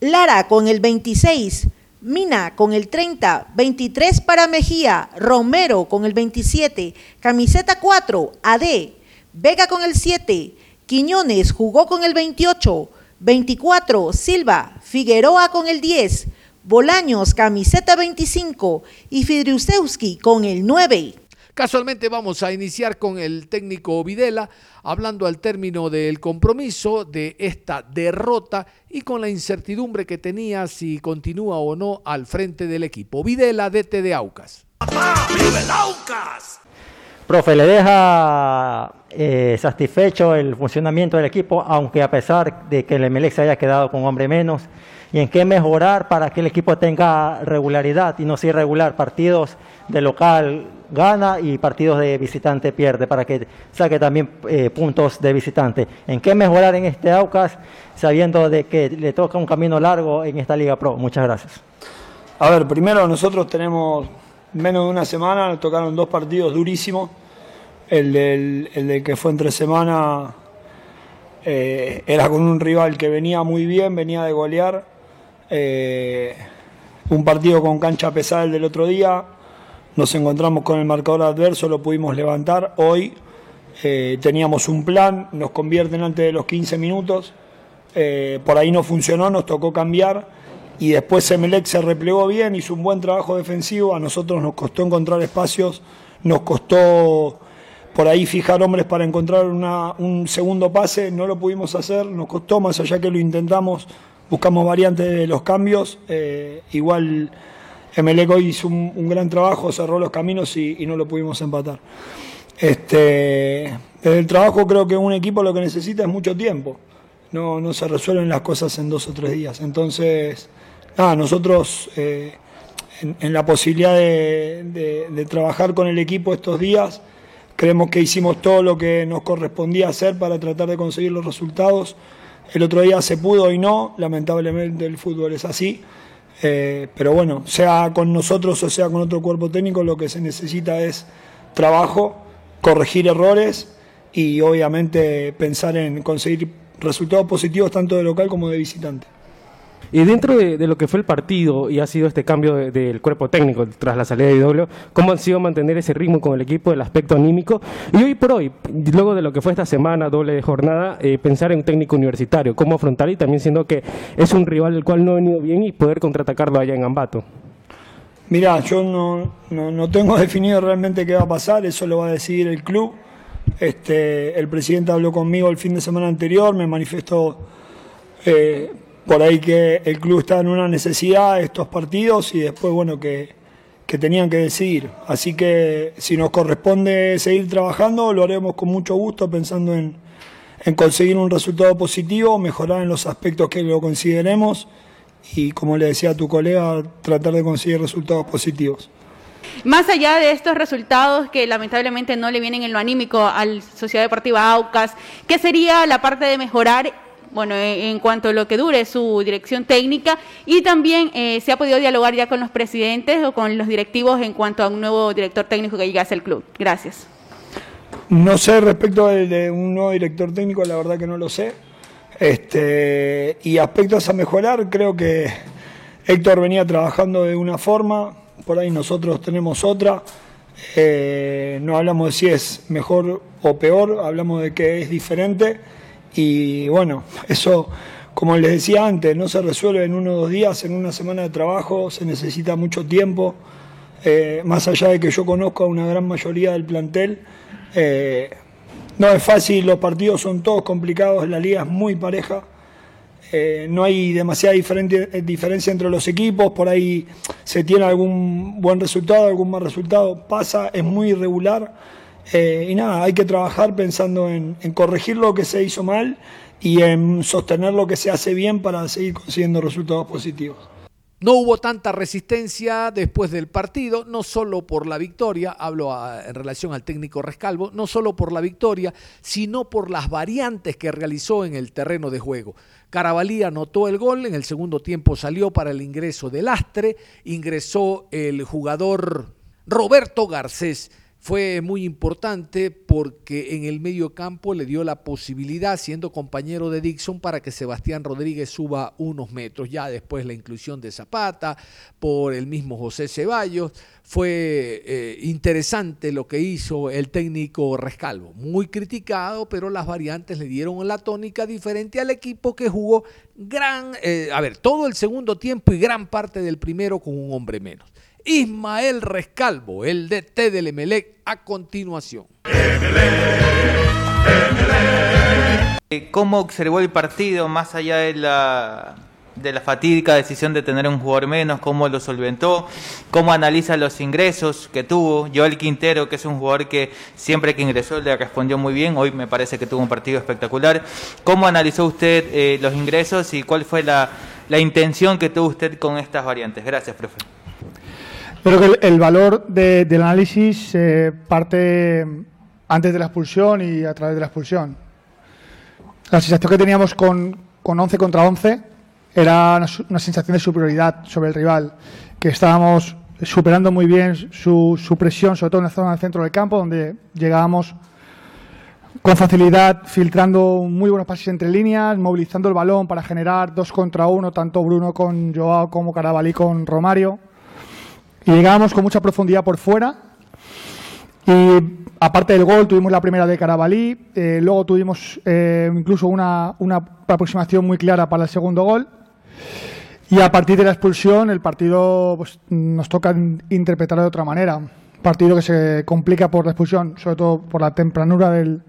Lara con el 26, Mina con el 30, 23 para Mejía, Romero con el 27, camiseta 4, AD, Vega con el 7, Quiñones jugó con el 28, 24, Silva, Figueroa con el 10, Bolaños, camiseta 25 y Fidriusewski con el 9. Casualmente vamos a iniciar con el técnico Videla, hablando al término del compromiso de esta derrota y con la incertidumbre que tenía si continúa o no al frente del equipo. Videla, DT de Aucas. Aucas! Profe, ¿le deja eh, satisfecho el funcionamiento del equipo, aunque a pesar de que el MLX se haya quedado con hombre menos? Y en qué mejorar para que el equipo tenga regularidad y no sea irregular. Partidos de local gana y partidos de visitante pierde para que saque también eh, puntos de visitante. ¿En qué mejorar en este Aucas sabiendo de que le toca un camino largo en esta Liga Pro? Muchas gracias. A ver, primero nosotros tenemos menos de una semana, nos tocaron dos partidos durísimos. El del, el que fue entre semana eh, era con un rival que venía muy bien, venía de golear eh, un partido con cancha pesada el del otro día, nos encontramos con el marcador adverso, lo pudimos levantar. Hoy eh, teníamos un plan, nos convierten antes de los 15 minutos, eh, por ahí no funcionó, nos tocó cambiar. Y después Emelec se replegó bien, hizo un buen trabajo defensivo, a nosotros nos costó encontrar espacios, nos costó por ahí fijar hombres para encontrar un segundo pase, no lo pudimos hacer, nos costó más allá que lo intentamos, buscamos variantes de los cambios. Eh, igual Emeleco hizo un, gran trabajo, cerró los caminos y, no lo pudimos empatar. Este, desde el trabajo creo que un equipo lo que necesita es mucho tiempo. No, no se resuelven las cosas en dos o tres días. Entonces, nada, nosotros eh, en, la posibilidad de trabajar con el equipo estos días, creemos que hicimos todo lo que nos correspondía hacer para tratar de conseguir los resultados. El otro día se pudo y no, lamentablemente el fútbol es así. Eh, pero bueno, sea con nosotros o sea con otro cuerpo técnico, lo que se necesita es trabajo, corregir errores y obviamente pensar en conseguir resultados positivos tanto de local como de visitante. Y dentro de, lo que fue el partido y ha sido este cambio del de, cuerpo técnico tras la salida de IW, ¿cómo han sido mantener ese ritmo con el equipo, el aspecto anímico? Y hoy por hoy, luego de lo que fue esta semana doble jornada, eh, pensar en un técnico universitario, cómo afrontar y también siendo que es un rival el cual no ha venido bien y poder contraatacarlo allá en Ambato. Mira, yo no, no, no, tengo [LAUGHS] definido realmente qué va a pasar, eso lo va a decidir el club. Este, el presidente habló conmigo el fin de semana anterior, me manifestó eh, por ahí que el club está en una necesidad estos partidos y después, bueno, que, que tenían que decidir. Así que si nos corresponde seguir trabajando, lo haremos con mucho gusto, pensando en, en conseguir un resultado positivo, mejorar en los aspectos que lo consideremos y, como le decía a tu colega, tratar de conseguir resultados positivos. Más allá de estos resultados que lamentablemente no le vienen en lo anímico al Sociedad Deportiva Aucas, ¿qué sería la parte de mejorar bueno, en cuanto a lo que dure su dirección técnica y también eh, se ha podido dialogar ya con los presidentes o con los directivos en cuanto a un nuevo director técnico que llegase al club. Gracias. No sé respecto de, de un nuevo director técnico, la verdad que no lo sé. Este, y aspectos a mejorar, creo que Héctor venía trabajando de una forma, por ahí nosotros tenemos otra. Eh, no hablamos de si es mejor o peor, hablamos de que es diferente. Y bueno, eso, como les decía antes, no se resuelve en uno o dos días, en una semana de trabajo, se necesita mucho tiempo. Eh, más allá de que yo conozco a una gran mayoría del plantel, eh, no es fácil, los partidos son todos complicados, la liga es muy pareja. Eh, no hay demasiada diferencia entre los equipos, por ahí se tiene algún buen resultado, algún mal resultado, pasa, es muy irregular. Eh, y nada, hay que trabajar pensando en, corregir lo que se hizo mal y en sostener lo que se hace bien para seguir consiguiendo resultados positivos. No hubo tanta resistencia después del partido, no solo por la victoria, hablo en relación al técnico Rescalvo, no solo por la victoria, sino por las variantes que realizó en el terreno de juego. Carabalí anotó el gol, en el segundo tiempo salió para el ingreso del Astre, ingresó el jugador Roberto Garcés fue muy importante porque en el medio campo le dio la posibilidad, siendo compañero de Dixon, para que Sebastián Rodríguez suba unos metros. Ya después la inclusión de Zapata por el mismo José Ceballos. Fue eh, interesante lo que hizo el técnico Rescalvo. Muy criticado, pero las variantes le dieron la tónica diferente al equipo que jugó gran, eh, a ver, todo el segundo tiempo y gran parte del primero con un hombre menos. Ismael Rescalvo, el DT del Emelec, a continuación. ¿Cómo observó el partido más allá de la, de la fatídica decisión de tener un jugador menos? ¿Cómo lo solventó? ¿Cómo analiza los ingresos que tuvo? Joel Quintero, que es un jugador que siempre que ingresó le respondió muy bien, hoy me parece que tuvo un partido espectacular. ¿Cómo analizó usted eh, los ingresos y cuál fue la, la intención que tuvo usted con estas variantes? Gracias, profe. Creo que el, valor de, del análisis eh, parte antes de la expulsión y a través de la expulsión. La sensación que teníamos con, con 11 contra 11 era una, sensación de superioridad sobre el rival, que estábamos superando muy bien su, su presión, sobre todo en la zona del centro del campo, donde llegábamos con facilidad, filtrando muy buenos pases entre líneas, movilizando el balón para generar dos contra uno, tanto Bruno con Joao como Carabalí con Romario. Y llegábamos con mucha profundidad por fuera. Y aparte del gol, tuvimos la primera de Carabalí. Eh, luego tuvimos eh, incluso una, una, aproximación muy clara para el segundo gol. Y a partir de la expulsión, el partido pues, nos toca interpretar de otra manera. Partido que se complica por la expulsión, sobre todo por la tempranura del,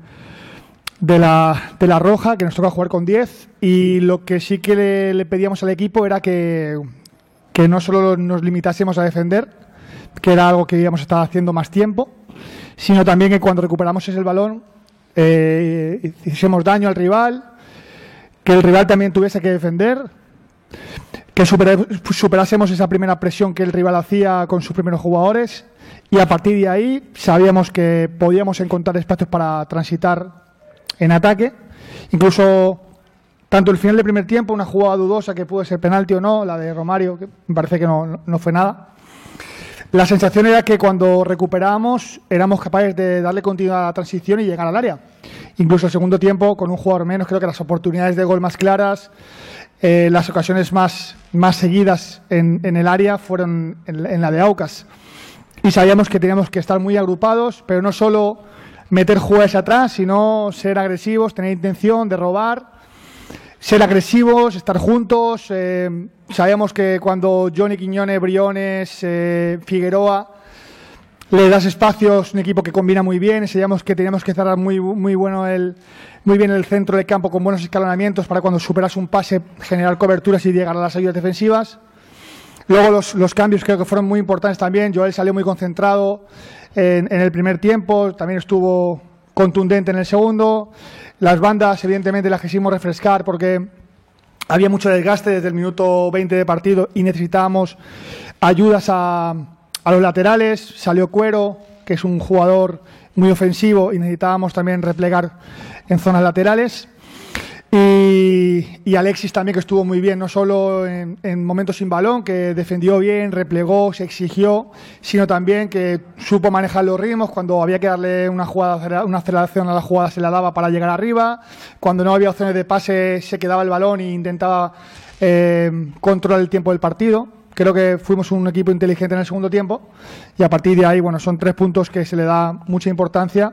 de, la, de la roja, que nos toca jugar con 10. Y lo que sí que le pedíamos al equipo era que que no solo nos limitásemos a defender, que era algo que íbamos a estar haciendo más tiempo, sino también que cuando recuperamos ese balón eh, hiciésemos daño al rival, que el rival también tuviese que defender, que super, superásemos esa primera presión que el rival hacía con sus primeros jugadores y a partir de ahí sabíamos que podíamos encontrar espacios para transitar en ataque, incluso tanto el final del primer tiempo, una jugada dudosa que puede ser penalti o no, la de Romario, que me parece que no, no fue nada. La sensación era que cuando recuperábamos éramos capaces de darle continuidad a la transición y llegar al área. Incluso el segundo tiempo, con un jugador menos, creo que las oportunidades de gol más claras, eh, las ocasiones más, más seguidas en, el área fueron en, en la de Aucas. Y sabíamos que teníamos que estar muy agrupados, pero no solo meter jugadores atrás, sino ser agresivos, tener intención de robar ser agresivos, estar juntos. Eh, sabíamos que cuando Johnny Quiñones, Briones, eh, Figueroa le das espacios, un equipo que combina muy bien. Sabíamos que teníamos que cerrar muy, muy, bueno el, muy bien el centro del campo con buenos escalonamientos para cuando superas un pase generar coberturas y llegar a las ayudas defensivas. Luego los, los cambios creo que fueron muy importantes también. Joel salió muy concentrado en, en el primer tiempo, también estuvo contundente en el segundo. Las bandas, evidentemente, las quisimos refrescar porque había mucho desgaste desde el minuto 20 de partido y necesitábamos ayudas a, a los laterales. Salió Cuero, que es un jugador muy ofensivo, y necesitábamos también replegar en zonas laterales. Y, Alexis también, que estuvo muy bien, no solo en, en, momentos sin balón, que defendió bien, replegó, se exigió, sino también que supo manejar los ritmos. Cuando había que darle una, jugada, una aceleración a la jugada, se la daba para llegar arriba. Cuando no había opciones de pase, se quedaba el balón e intentaba eh, controlar el tiempo del partido. Creo que fuimos un equipo inteligente en el segundo tiempo y a partir de ahí, bueno, son tres puntos que se le da mucha importancia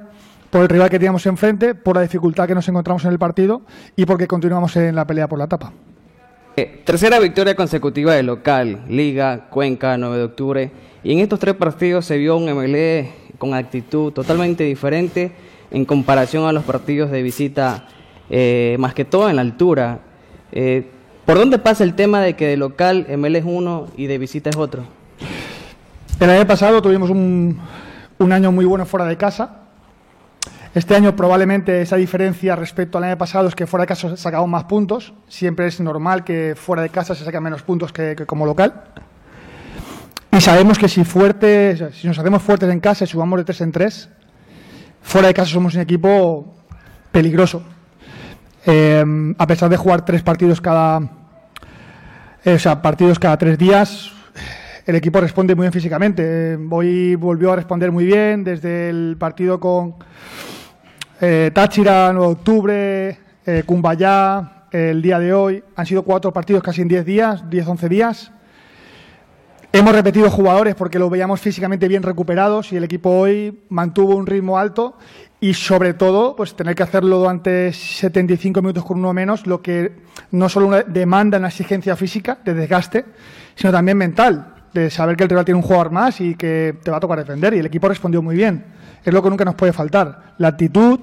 por el rival que teníamos enfrente, por la dificultad que nos encontramos en el partido y porque continuamos en la pelea por la etapa. Eh, tercera victoria consecutiva de local, Liga, Cuenca, 9 de octubre. Y en estos tres partidos se vio un MLE con actitud totalmente diferente en comparación a los partidos de visita, eh, más que todo en la altura. Eh, ¿Por dónde pasa el tema de que de local MLE es uno y de visita es otro? El año pasado tuvimos un, un año muy bueno fuera de casa, este año probablemente esa diferencia respecto al año pasado es que fuera de casa sacamos más puntos. Siempre es normal que fuera de casa se saquen menos puntos que, como local. Y sabemos que si, fuerte, si nos hacemos fuertes en casa y subamos de tres en tres, fuera de casa somos un equipo peligroso. Eh, a pesar de jugar tres partidos cada, eh, o sea, partidos cada tres días, el equipo responde muy bien físicamente. Hoy volvió a responder muy bien desde el partido con eh, Táchira, 9 de octubre, eh, Cumbayá, el día de hoy. Han sido cuatro partidos casi en 10 días, 10-11 días. Hemos repetido jugadores porque los veíamos físicamente bien recuperados y el equipo hoy mantuvo un ritmo alto y sobre todo pues tener que hacerlo durante 75 minutos con uno menos, lo que no solo demanda una exigencia física de desgaste, sino también mental, de saber que el rival tiene un jugador más y que te va a tocar defender y el equipo respondió muy bien es lo que nunca nos puede faltar. La actitud,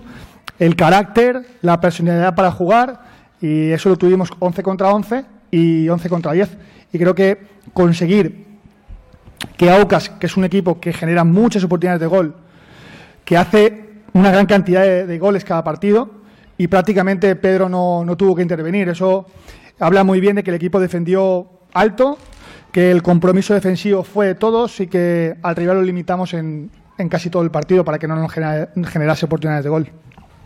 el carácter, la personalidad para jugar y eso lo tuvimos 11 contra 11 y 11 contra 10. Y creo que conseguir que Aucas, que es un equipo que genera muchas oportunidades de gol, que hace una gran cantidad de, goles cada partido y prácticamente Pedro no, no tuvo que intervenir. Eso habla muy bien de que el equipo defendió alto, que el compromiso defensivo fue de todos y que al rival lo limitamos en, en casi todo el partido para que no nos generase oportunidades de gol.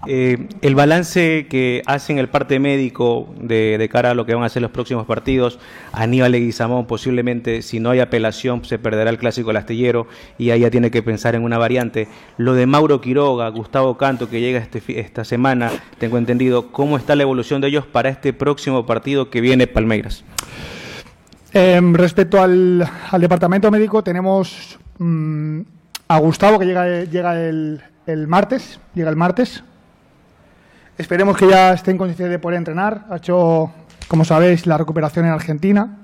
Eh, el balance que hacen el parte médico de, de, cara a lo que van a ser los próximos partidos, Aníbal Leguizamón posiblemente, si no hay apelación, se perderá el clásico del astillero y ahí ya tiene que pensar en una variante. Lo de Mauro Quiroga, Gustavo Canto, que llega este, esta semana, tengo entendido, ¿cómo está la evolución de ellos para este próximo partido que viene Palmeiras? Eh, respecto al, al, departamento médico, tenemos mmm, a Gustavo que llega, llega el, el martes, llega el martes, Esperemos que ya esté en condiciones de poder entrenar. Ha hecho, como sabéis, la recuperación en Argentina.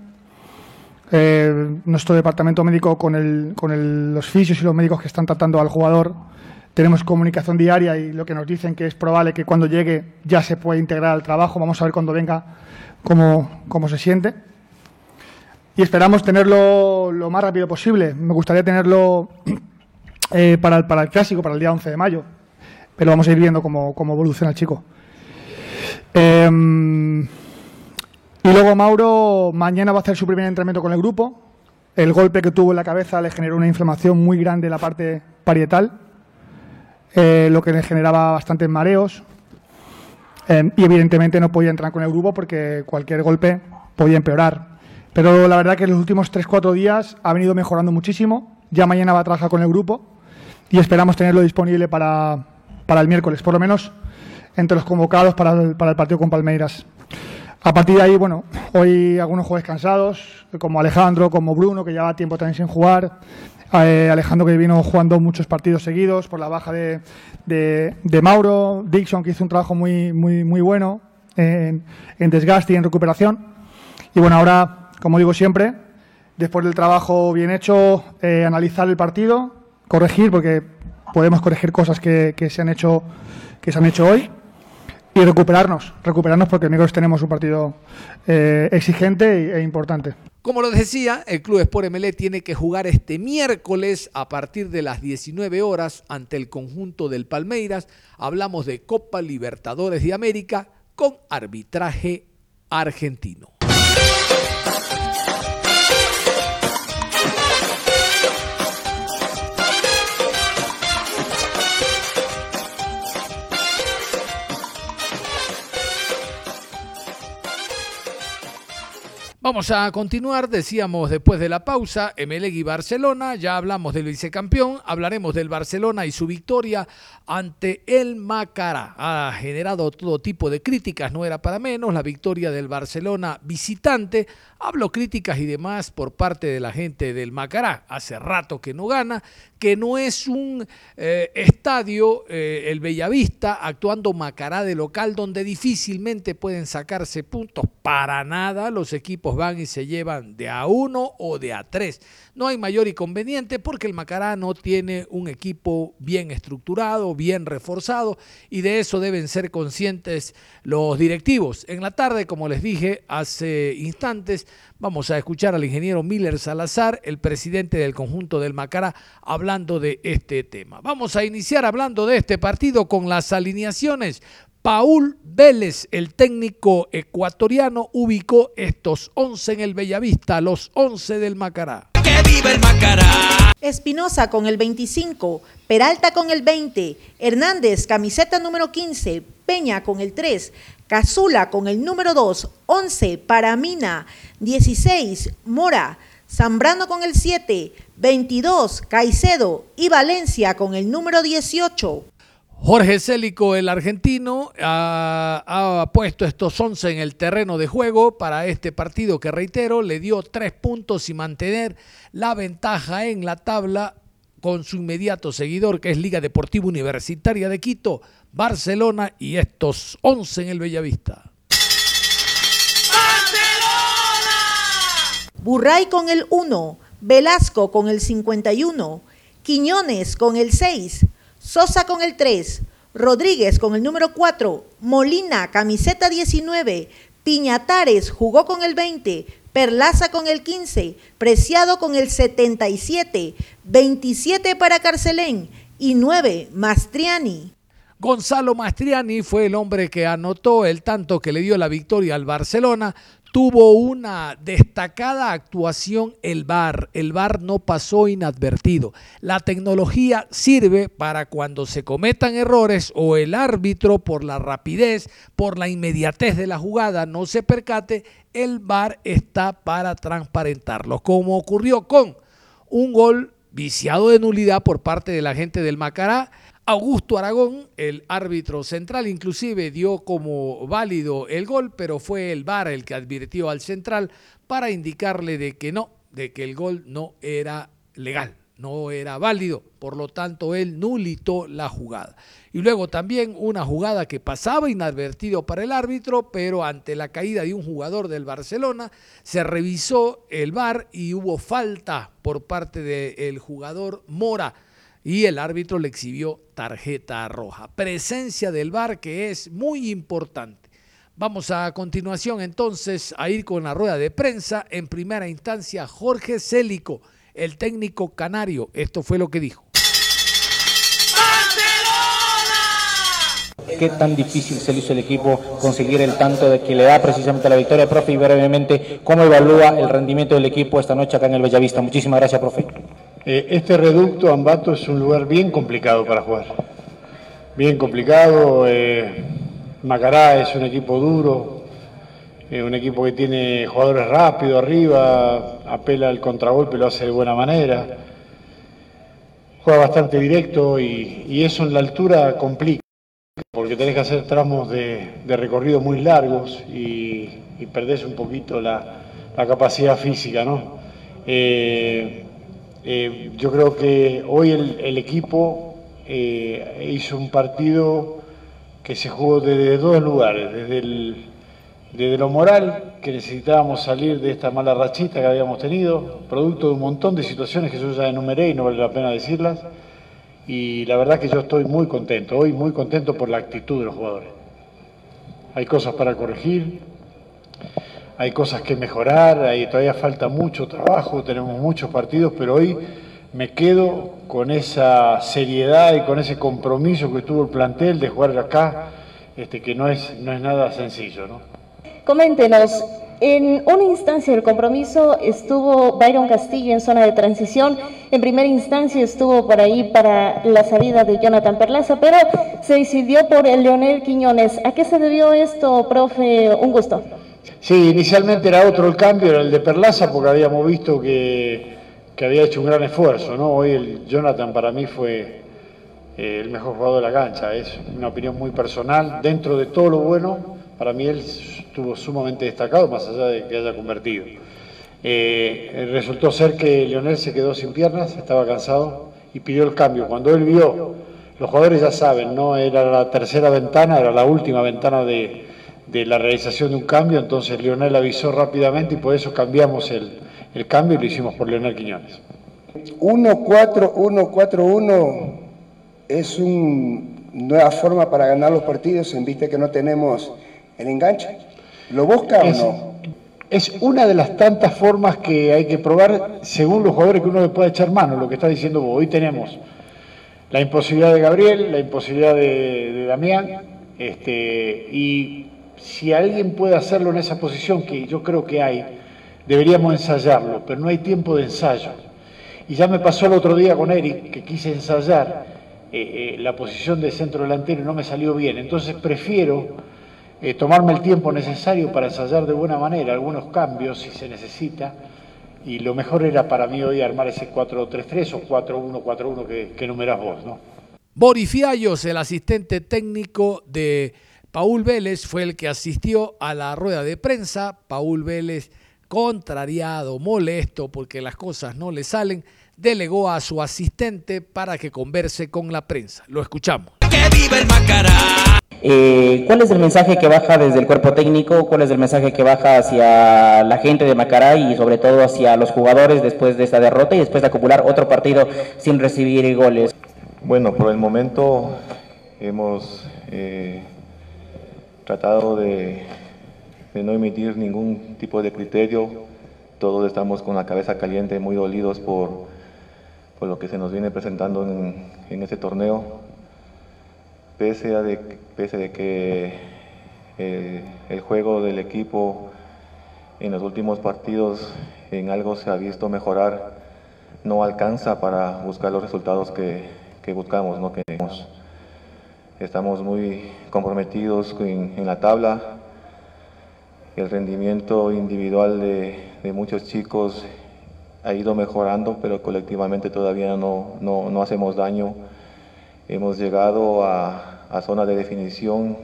Eh, nuestro departamento médico con, el, con el, los fisios y los médicos que están tratando al jugador tenemos comunicación diaria y lo que nos dicen que es probable que cuando llegue ya se pueda integrar al trabajo. Vamos a ver cuando venga cómo, cómo se siente. Y esperamos tenerlo lo más rápido posible. Me gustaría tenerlo eh, para, el, para el clásico, para el día 11 de mayo pero vamos a ir viendo cómo, cómo evoluciona el chico. Eh, y luego Mauro mañana va a hacer su primer entrenamiento con el grupo. El golpe que tuvo en la cabeza le generó una inflamación muy grande en la parte parietal, eh, lo que le generaba bastantes mareos. Eh, y evidentemente no podía entrar con el grupo porque cualquier golpe podía empeorar. Pero la verdad que en los últimos 3-4 días ha venido mejorando muchísimo. Ya mañana va a trabajar con el grupo y esperamos tenerlo disponible para, para el miércoles, por lo menos entre los convocados para el, para el partido con Palmeiras. A partir de ahí, bueno, hoy algunos jugadores cansados, como Alejandro, como Bruno, que lleva tiempo también sin jugar. Eh, Alejandro que vino jugando muchos partidos seguidos por la baja de, de, de Mauro. Dixon que hizo un trabajo muy, muy, muy bueno en, en desgaste y en recuperación. Y bueno, ahora, como digo siempre, después del trabajo bien hecho, eh, analizar el partido, corregir, porque podemos corregir cosas que, se han hecho que se han hecho hoy y recuperarnos, recuperarnos porque amigos tenemos un partido eh, exigente e, e importante. Como lo decía, el Club Sport MLE tiene que jugar este miércoles a partir de las 19 horas ante el conjunto del Palmeiras. Hablamos de Copa Libertadores de América con arbitraje argentino. Vamos a continuar, decíamos después de la pausa, Emelec Barcelona, ya hablamos del vicecampeón, hablaremos del Barcelona y su victoria ante el Macará. Ha generado todo tipo de críticas, no era para menos, la victoria del Barcelona visitante. Hablo críticas y demás por parte de la gente del Macará. Hace rato que no gana, que no es un eh, estadio, eh, el Bellavista, actuando Macará de local, donde difícilmente pueden sacarse puntos. Para nada, los equipos van y se llevan de a uno o de a tres. No hay mayor inconveniente porque el Macará no tiene un equipo bien estructurado, bien reforzado y de eso deben ser conscientes los directivos. En la tarde, como les dije hace instantes, vamos a escuchar al ingeniero Miller Salazar, el presidente del conjunto del Macará, hablando de este tema. Vamos a iniciar hablando de este partido con las alineaciones. Paul Vélez, el técnico ecuatoriano, ubicó estos 11 en el Bellavista, los 11 del Macará. ¡Que viva el Macará! Espinosa con el 25, Peralta con el 20, Hernández, camiseta número 15, Peña con el 3, Cazula con el número 2, 11, Paramina, 16, Mora, Zambrano con el 7, 22, Caicedo y Valencia con el número 18. Jorge Célico, el argentino, ha, puesto estos 11 en el terreno de juego para este partido que, reitero, le dio tres puntos y mantener la ventaja en la tabla con su inmediato seguidor, que es Liga Deportiva Universitaria de Quito, Barcelona y estos 11 en el Bellavista. Burray con el 1, Velasco con el 51, Quiñones con el 6, Sosa con el 3, Rodríguez con el número 4, Molina, camiseta 19, Piñatares jugó con el 20, Perlaza con el 15, Preciado con el 77, 27 para Carcelén y 9 Mastriani. Gonzalo Mastriani fue el hombre que anotó el tanto que le dio la victoria al Barcelona. Tuvo una destacada actuación el VAR. El VAR no pasó inadvertido. La tecnología sirve para cuando se cometan errores o el árbitro por la rapidez, por la inmediatez de la jugada no se percate, el VAR está para transparentarlo. Como ocurrió con un gol viciado de nulidad por parte de la gente del Macará Augusto Aragón, el árbitro central, inclusive dio como válido el gol, pero fue el VAR el que advirtió al central para indicarle de que no, de que el gol no era legal, no era válido, por lo tanto él nulitó la jugada. Y luego también una jugada que pasaba inadvertido para el árbitro, pero ante la caída de un jugador del Barcelona se revisó el VAR y hubo falta por parte del jugador Mora y el árbitro le exhibió tarjeta roja. Presencia del VAR que es muy importante. Vamos a continuación entonces a ir con la rueda de prensa. En primera instancia, Jorge Célico, el técnico canario. Esto fue lo que dijo. qué tan difícil se le hizo el equipo conseguir el tanto de que le da precisamente la victoria, profe, y brevemente cómo evalúa el rendimiento del equipo esta noche acá en el Bellavista. Muchísimas gracias, profe. Eh, este reducto Ambato es un lugar bien complicado para jugar. Bien complicado. Eh, Macará es un equipo duro, eh, un equipo que tiene jugadores rápidos arriba, apela al contragolpe, lo hace de buena manera, juega bastante directo y, eso en la altura complica, porque tenés que hacer tramos de, de recorrido muy largos y, perdés un poquito la, capacidad física, ¿no? Eh, yo creo que hoy el, equipo eh, hizo un partido que se jugó desde dos lugares, desde, desde lo moral, que necesitábamos salir de esta mala rachita que habíamos tenido, producto de un montón de situaciones que yo ya enumeré y no vale la pena decirlas, y la verdad que yo estoy muy contento, hoy muy contento por la actitud de los jugadores. Hay cosas para corregir, hay cosas que mejorar, hay, todavía falta mucho trabajo, tenemos muchos partidos, pero hoy me quedo con esa seriedad y con ese compromiso que tuvo el plantel de jugar acá, este, que no es, no es nada sencillo. ¿no? Coméntenos, en una instancia del compromiso estuvo Byron Castillo en zona de transición, en primera instancia estuvo por ahí para la salida de Jonathan Perlaza, pero se decidió por el Leonel Quiñones. ¿A qué se debió esto, profe? Un gusto. Sí, inicialmente era otro el cambio, era el de Perlaza, porque habíamos visto que, que había hecho un gran esfuerzo. ¿no? Hoy el Jonathan para mí fue eh, el mejor jugador de la cancha, es una opinión muy personal. Dentro de todo lo bueno, para mí él estuvo sumamente destacado, más allá de que haya convertido. Eh, resultó ser que Leonel se quedó sin piernas, estaba cansado y pidió el cambio. Cuando él vio, los jugadores ya saben, no era la tercera ventana, era la última ventana de, de la realización de un cambio, entonces Leonel avisó rápidamente y por eso cambiamos el, el cambio y lo hicimos por Leonel Quiñones. 1-4-1-4-1 es una nueva forma para ganar los partidos en vista que no tenemos el enganche. ¿Lo busca es, o no? Es una de las tantas formas que hay que probar según los jugadores que uno le pueda echar mano, lo que está diciendo vos. Hoy tenemos la imposibilidad de Gabriel, la imposibilidad de, de Damián, este, y si alguien puede hacerlo en esa posición, que yo creo que hay, deberíamos ensayarlo, pero no hay tiempo de ensayo. Y ya me pasó el otro día con Eric, que quise ensayar eh, eh, la posición de centro delantero y no me salió bien. Entonces prefiero eh, tomarme el tiempo necesario para ensayar de buena manera algunos cambios si se necesita. Y lo mejor era para mí hoy armar ese 4-3-3 o 4-1-4-1 que, que numerás vos, ¿no? Boris Fiallos, el asistente técnico de Paul Vélez, fue el que asistió a la rueda de prensa. Paul Vélez, contrariado, molesto porque las cosas no le salen, delegó a su asistente para que converse con la prensa. Lo escuchamos. ¡Que viva el Macará! Eh, ¿Cuál es el mensaje que baja desde el cuerpo técnico? ¿Cuál es el mensaje que baja hacia la gente de Macará y sobre todo hacia los jugadores después de esta derrota y después de acumular otro partido sin recibir goles? Bueno, por el momento hemos eh, tratado de, de, no emitir ningún tipo de criterio. Todos estamos con la cabeza caliente, muy dolidos por, por lo que se nos viene presentando en, en este torneo pese a pese de que eh, el juego del equipo en los últimos partidos en algo se ha visto mejorar, no alcanza para buscar los resultados que, que buscamos, ¿no? que queremos. Estamos muy comprometidos en, la tabla. El rendimiento individual de, muchos chicos ha ido mejorando, pero colectivamente todavía no, no, no hacemos daño hemos llegado a, a zona de definición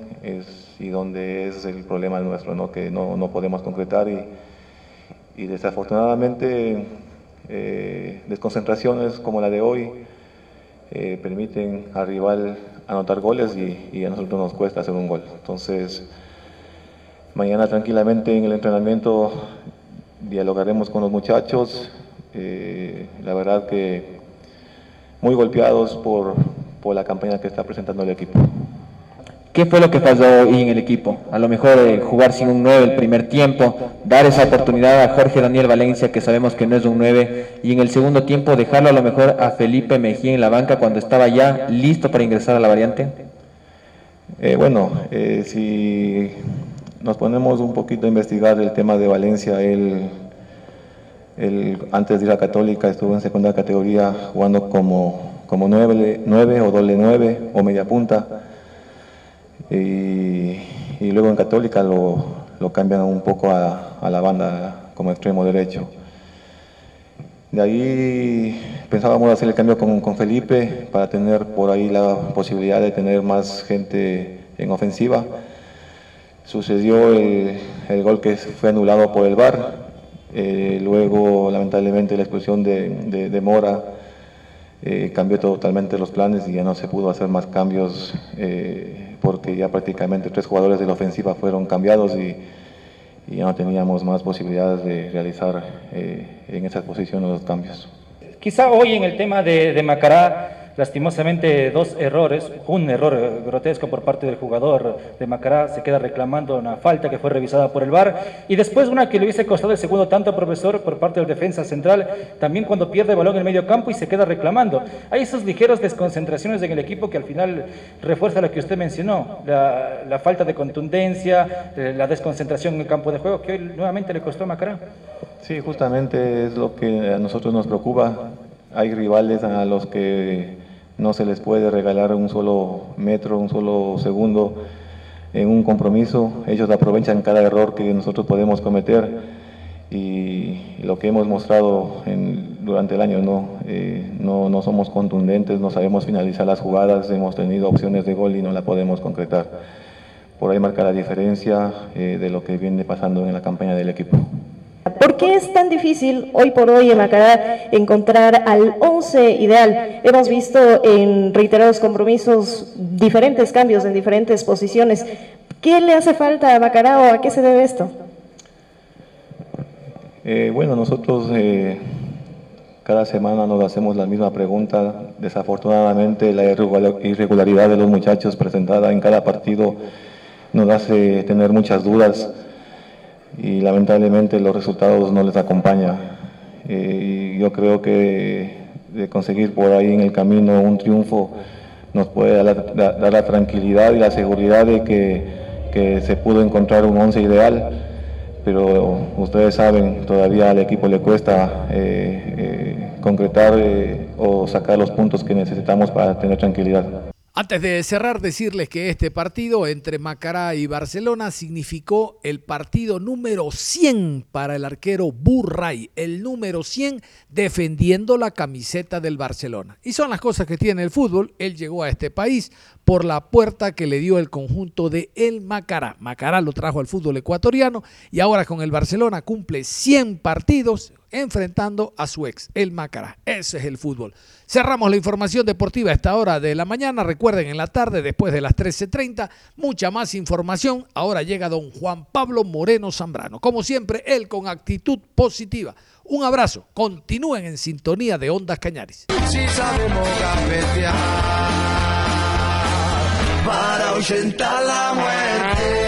y donde es el problema nuestro, que no, no podemos concretar y, y desafortunadamente eh, desconcentraciones como la de hoy eh, permiten al rival anotar goles y, a nosotros nos cuesta hacer un gol. Entonces, mañana tranquilamente en el entrenamiento dialogaremos con los muchachos. Eh, la verdad que muy golpeados por, por la campaña que está presentando el equipo. ¿Qué fue lo que pasó hoy en el equipo? A lo mejor eh, jugar sin un 9 el primer tiempo, dar esa oportunidad a Jorge Daniel Valencia, que sabemos que no es un 9, y en el segundo tiempo dejarlo a lo mejor a Felipe Mejía en la banca cuando estaba ya listo para ingresar a la variante. Eh, bueno, eh, si nos ponemos un poquito a investigar el tema de Valencia, él, él antes de ir a Católica estuvo en segunda categoría jugando como como 9, o doble 9 o media punta. Y, luego en Católica lo, lo cambian un poco a, a la banda como extremo derecho. De ahí pensábamos hacer el cambio con, con, Felipe para tener por ahí la posibilidad de tener más gente en ofensiva. Sucedió el, el gol que fue anulado por el VAR. Eh, luego, lamentablemente, la expulsión de, de, de Mora eh, cambió totalmente los planes y ya no se pudo hacer más cambios eh, porque ya prácticamente tres jugadores de la ofensiva fueron cambiados y, y ya no teníamos más posibilidades de realizar eh, en esa posición los cambios. Quizá hoy en el tema de, de Macará lastimosamente dos errores, un error grotesco por parte del jugador de Macará, se queda reclamando una falta que fue revisada por el VAR, y después una que le hubiese costado el segundo tanto profesor por parte del defensa central, también cuando pierde balón en el medio campo y se queda reclamando. Hay esos ligeros desconcentraciones en el equipo que al final refuerza lo que usted mencionó, la, la falta de contundencia, eh, la desconcentración en el campo de juego, que hoy nuevamente le costó a Macará. Sí, justamente es lo que a nosotros nos preocupa. Hay rivales a los que no se les puede regalar un solo metro, un solo segundo en un compromiso. Ellos aprovechan cada error que nosotros podemos cometer y lo que hemos mostrado durante el año, ¿no? Eh, no, no somos contundentes, no sabemos finalizar las jugadas, hemos tenido opciones de gol y no la podemos concretar. Por ahí marca la diferencia eh, de lo que viene pasando en la campaña del equipo. ¿Por qué es tan difícil hoy por hoy en Macará encontrar al 11 ideal? Hemos visto en reiterados compromisos diferentes cambios en diferentes posiciones. ¿Qué le hace falta a Macará o a qué se debe esto? Eh, bueno, nosotros eh, cada semana nos hacemos la misma pregunta. Desafortunadamente la irregularidad de los muchachos presentada en cada partido nos hace tener muchas dudas y lamentablemente los resultados no les acompañan. Eh, yo creo que conseguir por ahí en el camino un triunfo nos puede dar la, tranquilidad y la seguridad de que, que, se pudo encontrar un once ideal, pero ustedes saben, todavía al equipo le cuesta eh, eh, concretar o sacar los puntos que necesitamos para tener tranquilidad. Antes de cerrar, decirles que este partido entre Macará y Barcelona significó el partido número 100 para el arquero Burray, el número 100 defendiendo la camiseta del Barcelona. Y son las cosas que tiene el fútbol. Él llegó a este país por la puerta que le dio el conjunto de El Macará. Macará lo trajo al fútbol ecuatoriano y ahora con el Barcelona cumple 100 partidos enfrentando a su ex, el Macará. Ese es el fútbol. Cerramos la información deportiva a esta hora de la mañana. Recuerden, en la tarde, después de las 13.30, mucha más información. Ahora llega don Juan Pablo Moreno Zambrano. Como siempre, él con actitud positiva. Un abrazo. Continúen en sintonía de Ondas Cañaris. Si para ahuyentar la muerte.